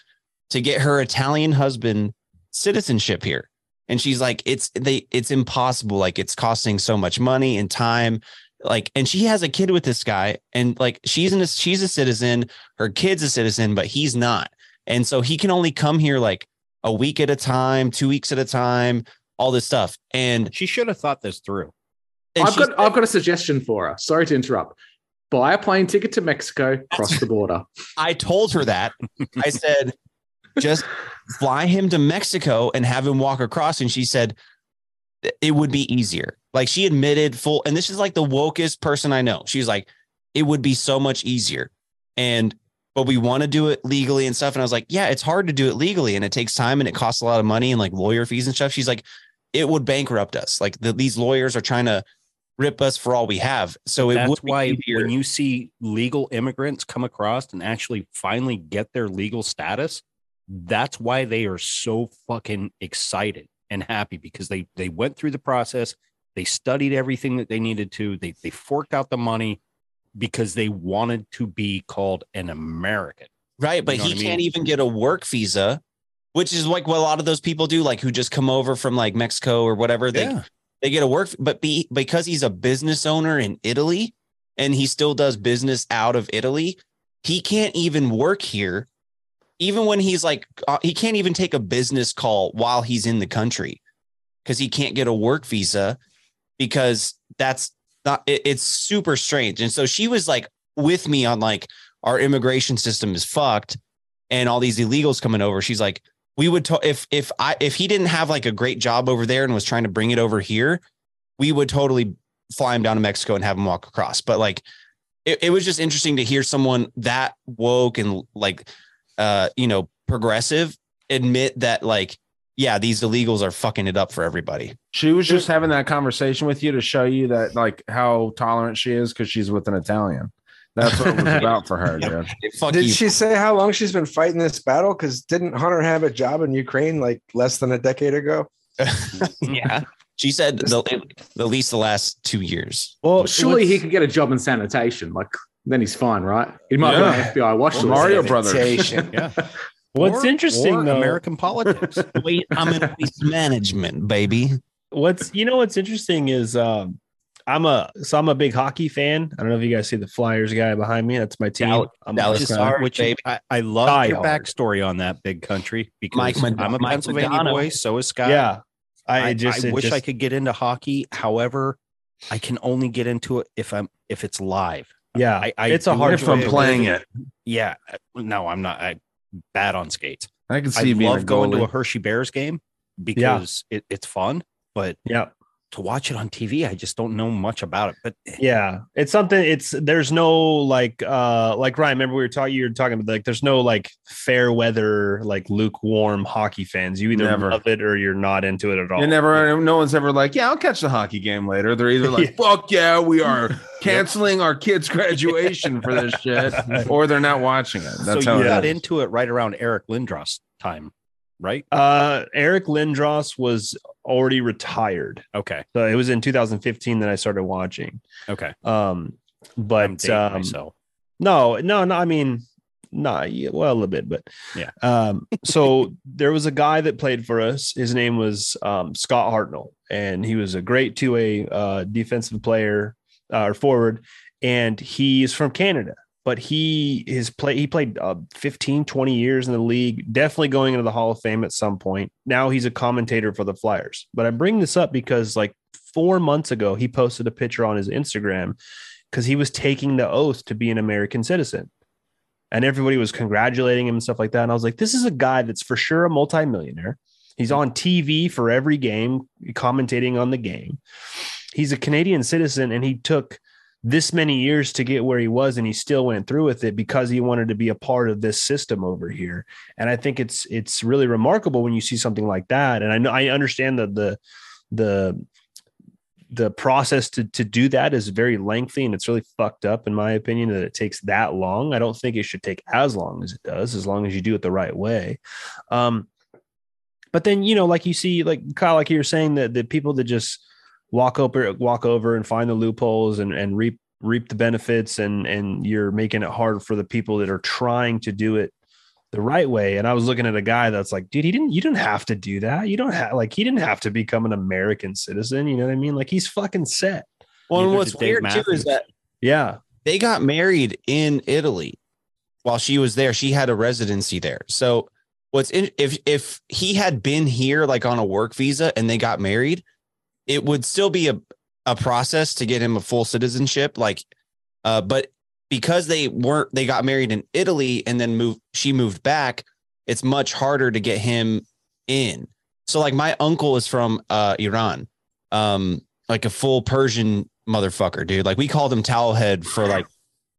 to get her Italian husband citizenship here. And she's like, it's they it's impossible. Like it's costing so much money and time. Like, and she has a kid with this guy, and like she's in a, she's a citizen, her kid's a citizen, but he's not. And so he can only come here like a week at a time, two weeks at a time, all this stuff. And, She should have thought this through. and I've got I've got a suggestion for her. Sorry to interrupt. Buy a plane ticket to Mexico, cross the border. I told her that. I said, just fly him to Mexico and have him walk across. And she said, it would be easier. Like she admitted full, and this is like the wokest person I know. She's like, it would be so much easier. And, but we want to do it legally and stuff. And I was like, yeah, it's hard to do it legally and it takes time and it costs a lot of money and like lawyer fees and stuff. She's like, it would bankrupt us. Like the, these lawyers are trying to rip us for all we have. So it That's would why easier. when you see legal immigrants come across and actually finally get their legal status, that's why they are so fucking excited and happy because they they went through the process, they studied everything that they needed to, they they forked out the money because they wanted to be called an American. Right, but know he what I mean? can't even get a work visa, which is like what a lot of those people do, like who just come over from like Mexico or whatever. They Yeah. they get a work, but be because he's a business owner in Italy and he still does business out of Italy, he can't even work here. Even when he's like, uh, he can't even take a business call while he's in the country because he can't get a work visa because that's not, it- it's super strange. And so she was like with me on like, our immigration system is fucked and all these illegals coming over. She's like, we would if if I if he didn't have like a great job over there and was trying to bring it over here, we would totally fly him down to Mexico and have him walk across. But like it, it was just interesting to hear someone that woke and like uh you know progressive admit that like yeah these illegals are fucking it up for everybody. She was just having that conversation with you to show you that like how tolerant she is because she's with an Italian. That's what it was about for her, dude. Fuck Did you. she say how long she's been fighting this battle? Because didn't Hunter have a job in Ukraine like less than a decade ago? yeah. She said the, the least the last two years. Well, surely he could get a job in sanitation. Like then he's fine, right? He might Yeah. be on FBI watch list. Mario Brothers. Yeah. What's Or- interesting or though, American politics. Wait, I'm in waste management, baby. what's you know what's interesting is um I'm a so I'm a big hockey fan. I don't know if you guys see the Flyers guy behind me. That's my team. Dal- I'm Dallas just, Which baby. I, I love Die your hard. backstory on that big country because Mike Mad- I'm a Mike Pennsylvania Madonna. boy. So is Scott. Yeah, I, I, just I wish just- I could get into hockey. However, I can only get into it if I'm if it's live. Yeah, I, I it's a hard. I'm playing it, Yeah, no, I'm not. I bad on skates. I can see a love going to a. Hershey Bears game because it, it's fun, but Yeah, to watch it on TV, I just don't know much about it. But yeah, it's something. It's there's no like uh like Ryan. Remember we were talking. You were talking about like there's no like fair weather like lukewarm hockey fans. You either Never. love it or you're not into it at all. You never, no one's ever like, yeah, I'll catch the hockey game later. They're either like, fuck yeah, we are canceling our kids' graduation for this shit, or they're not watching it. That's so how you it got is. into it right around Eric Lindros time, right? Uh, Eric Lindros was already retired. Okay, So it was in 2015 that I started watching. okay. Um, but um, myself. no, no, no. I mean, nah, yeah, well, a little bit, but Yeah. Um, so there was a guy that played for us. His name was um, Scott Hartnell, and he was a great two way uh, defensive player uh, or forward, and he's from Canada. But he his play he played uh, 15, 20 years in the league, definitely going into the Hall of Fame at some point. Now he's a commentator for the Flyers. But I bring this up because like four months ago, he posted a picture on his Instagram because he was taking the oath to be an American citizen. And everybody was congratulating him and stuff like that. And I was like, this is a guy that's for sure a multimillionaire. He's on TV for every game, commentating on the game. He's a Canadian citizen and he took this many years to get where he was and he still went through with it because he wanted to be a part of this system over here. And i think it's it's really remarkable when you see something like that. And i know i understand that the the the process to to do that is very lengthy and it's really fucked up in my opinion that it takes that long. I don't think it should take as long as it does as long as you do it the right way. Um but then you know like you see like kyle like you were saying that the people that just walk over walk over and find the loopholes and and reap reap the benefits and and you're making it hard for the people that are trying to do it the right way. And i was looking at a guy that's like dude he didn't you didn't have to do that. You don't have like he didn't have to become an american citizen. You know what i mean? Like he's fucking set. Well, and what's did Dave weird too is that yeah. they got married in Italy while she was there. She had a residency there. So what's in if if he had been here like on a work visa and they got married, it would still be a, a process to get him a full citizenship. Like uh, but because they weren't they got married in Italy and then moved she moved back, it's much harder to get him in. So like my uncle is from uh Iran. Um like a full Persian motherfucker, dude. Like we called him towelhead for like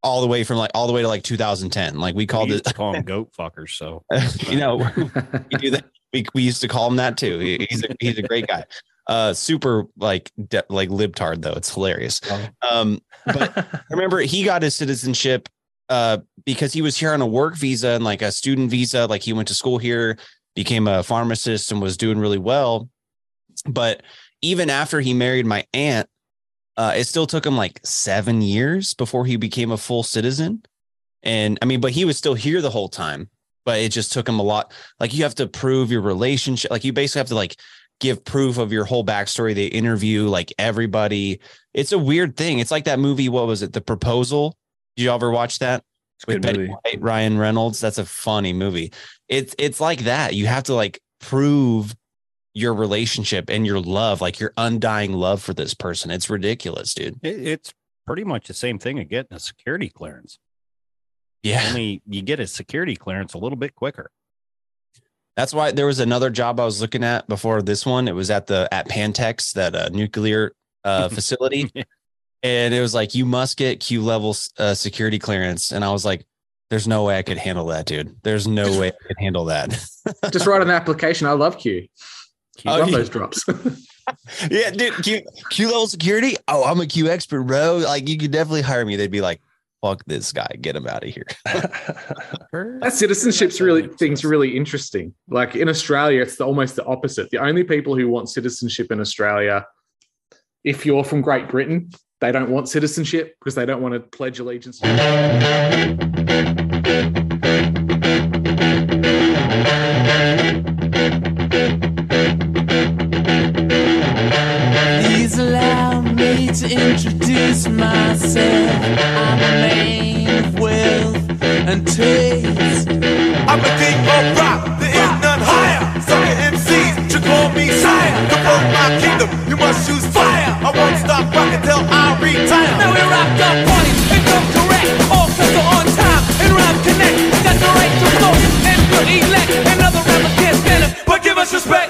all the way from like all the way to like 2010. Like we called we it to call them goat fuckers. So you know, we do that. We, we used to call him that too. He- He's a, he's a great guy. Uh, super like de- like libtard though. It's hilarious. Um, but I remember he got his citizenship uh because he was here on a work visa and like a student visa. Like he went to school here, became a pharmacist, and was doing really well. But even after he married my aunt, uh, it still took him like seven years before he became a full citizen. And I mean, but he was still here the whole time. But it just took him a lot. Like you have to prove your relationship. Like you basically have to like give proof of your whole backstory. They interview like everybody. It's a weird thing. It's like that movie. What was it? The Proposal. Did you ever watch that? It's With Betty movie. White, Ryan Reynolds. That's a funny movie. It's it's like that. You have to like prove your relationship and your love, like your undying love for this person. It's ridiculous, dude. it, it's pretty much the same thing of getting a security clearance. Yeah. Only you get a security clearance a little bit quicker. That's why there was another job I was looking at before this one. It was at the at Pantex, that uh, nuclear uh, facility, and it was like you must get Q level uh, security clearance, and I was like, "There's no way I could handle that, dude. There's no way I could handle that." Just write an application. I love Q. Oh, love yeah. those drops. yeah, dude. Q Q level security. Oh, I'm a Q expert, bro. Like you could definitely hire me. They'd be like, "Fuck this guy, get him out of here." That citizenship's really thing's really interesting. Like in Australia, it's the, almost the opposite. The only people who want citizenship in Australia, if you're from Great Britain, they don't want citizenship because they don't want to pledge allegiance. Please me to introduce myself. I'm a man of wealth and taste. I'm the king of rock, there is none higher. Sucker MCs should call me sire. To promote my kingdom, you must choose fire. I won't stop rocking till I retire. Now we rocked up parties and come correct. All cuts are on time and rhyme connect. Got the right to vote and to elect. Another rapper can't stand it, but give us respect.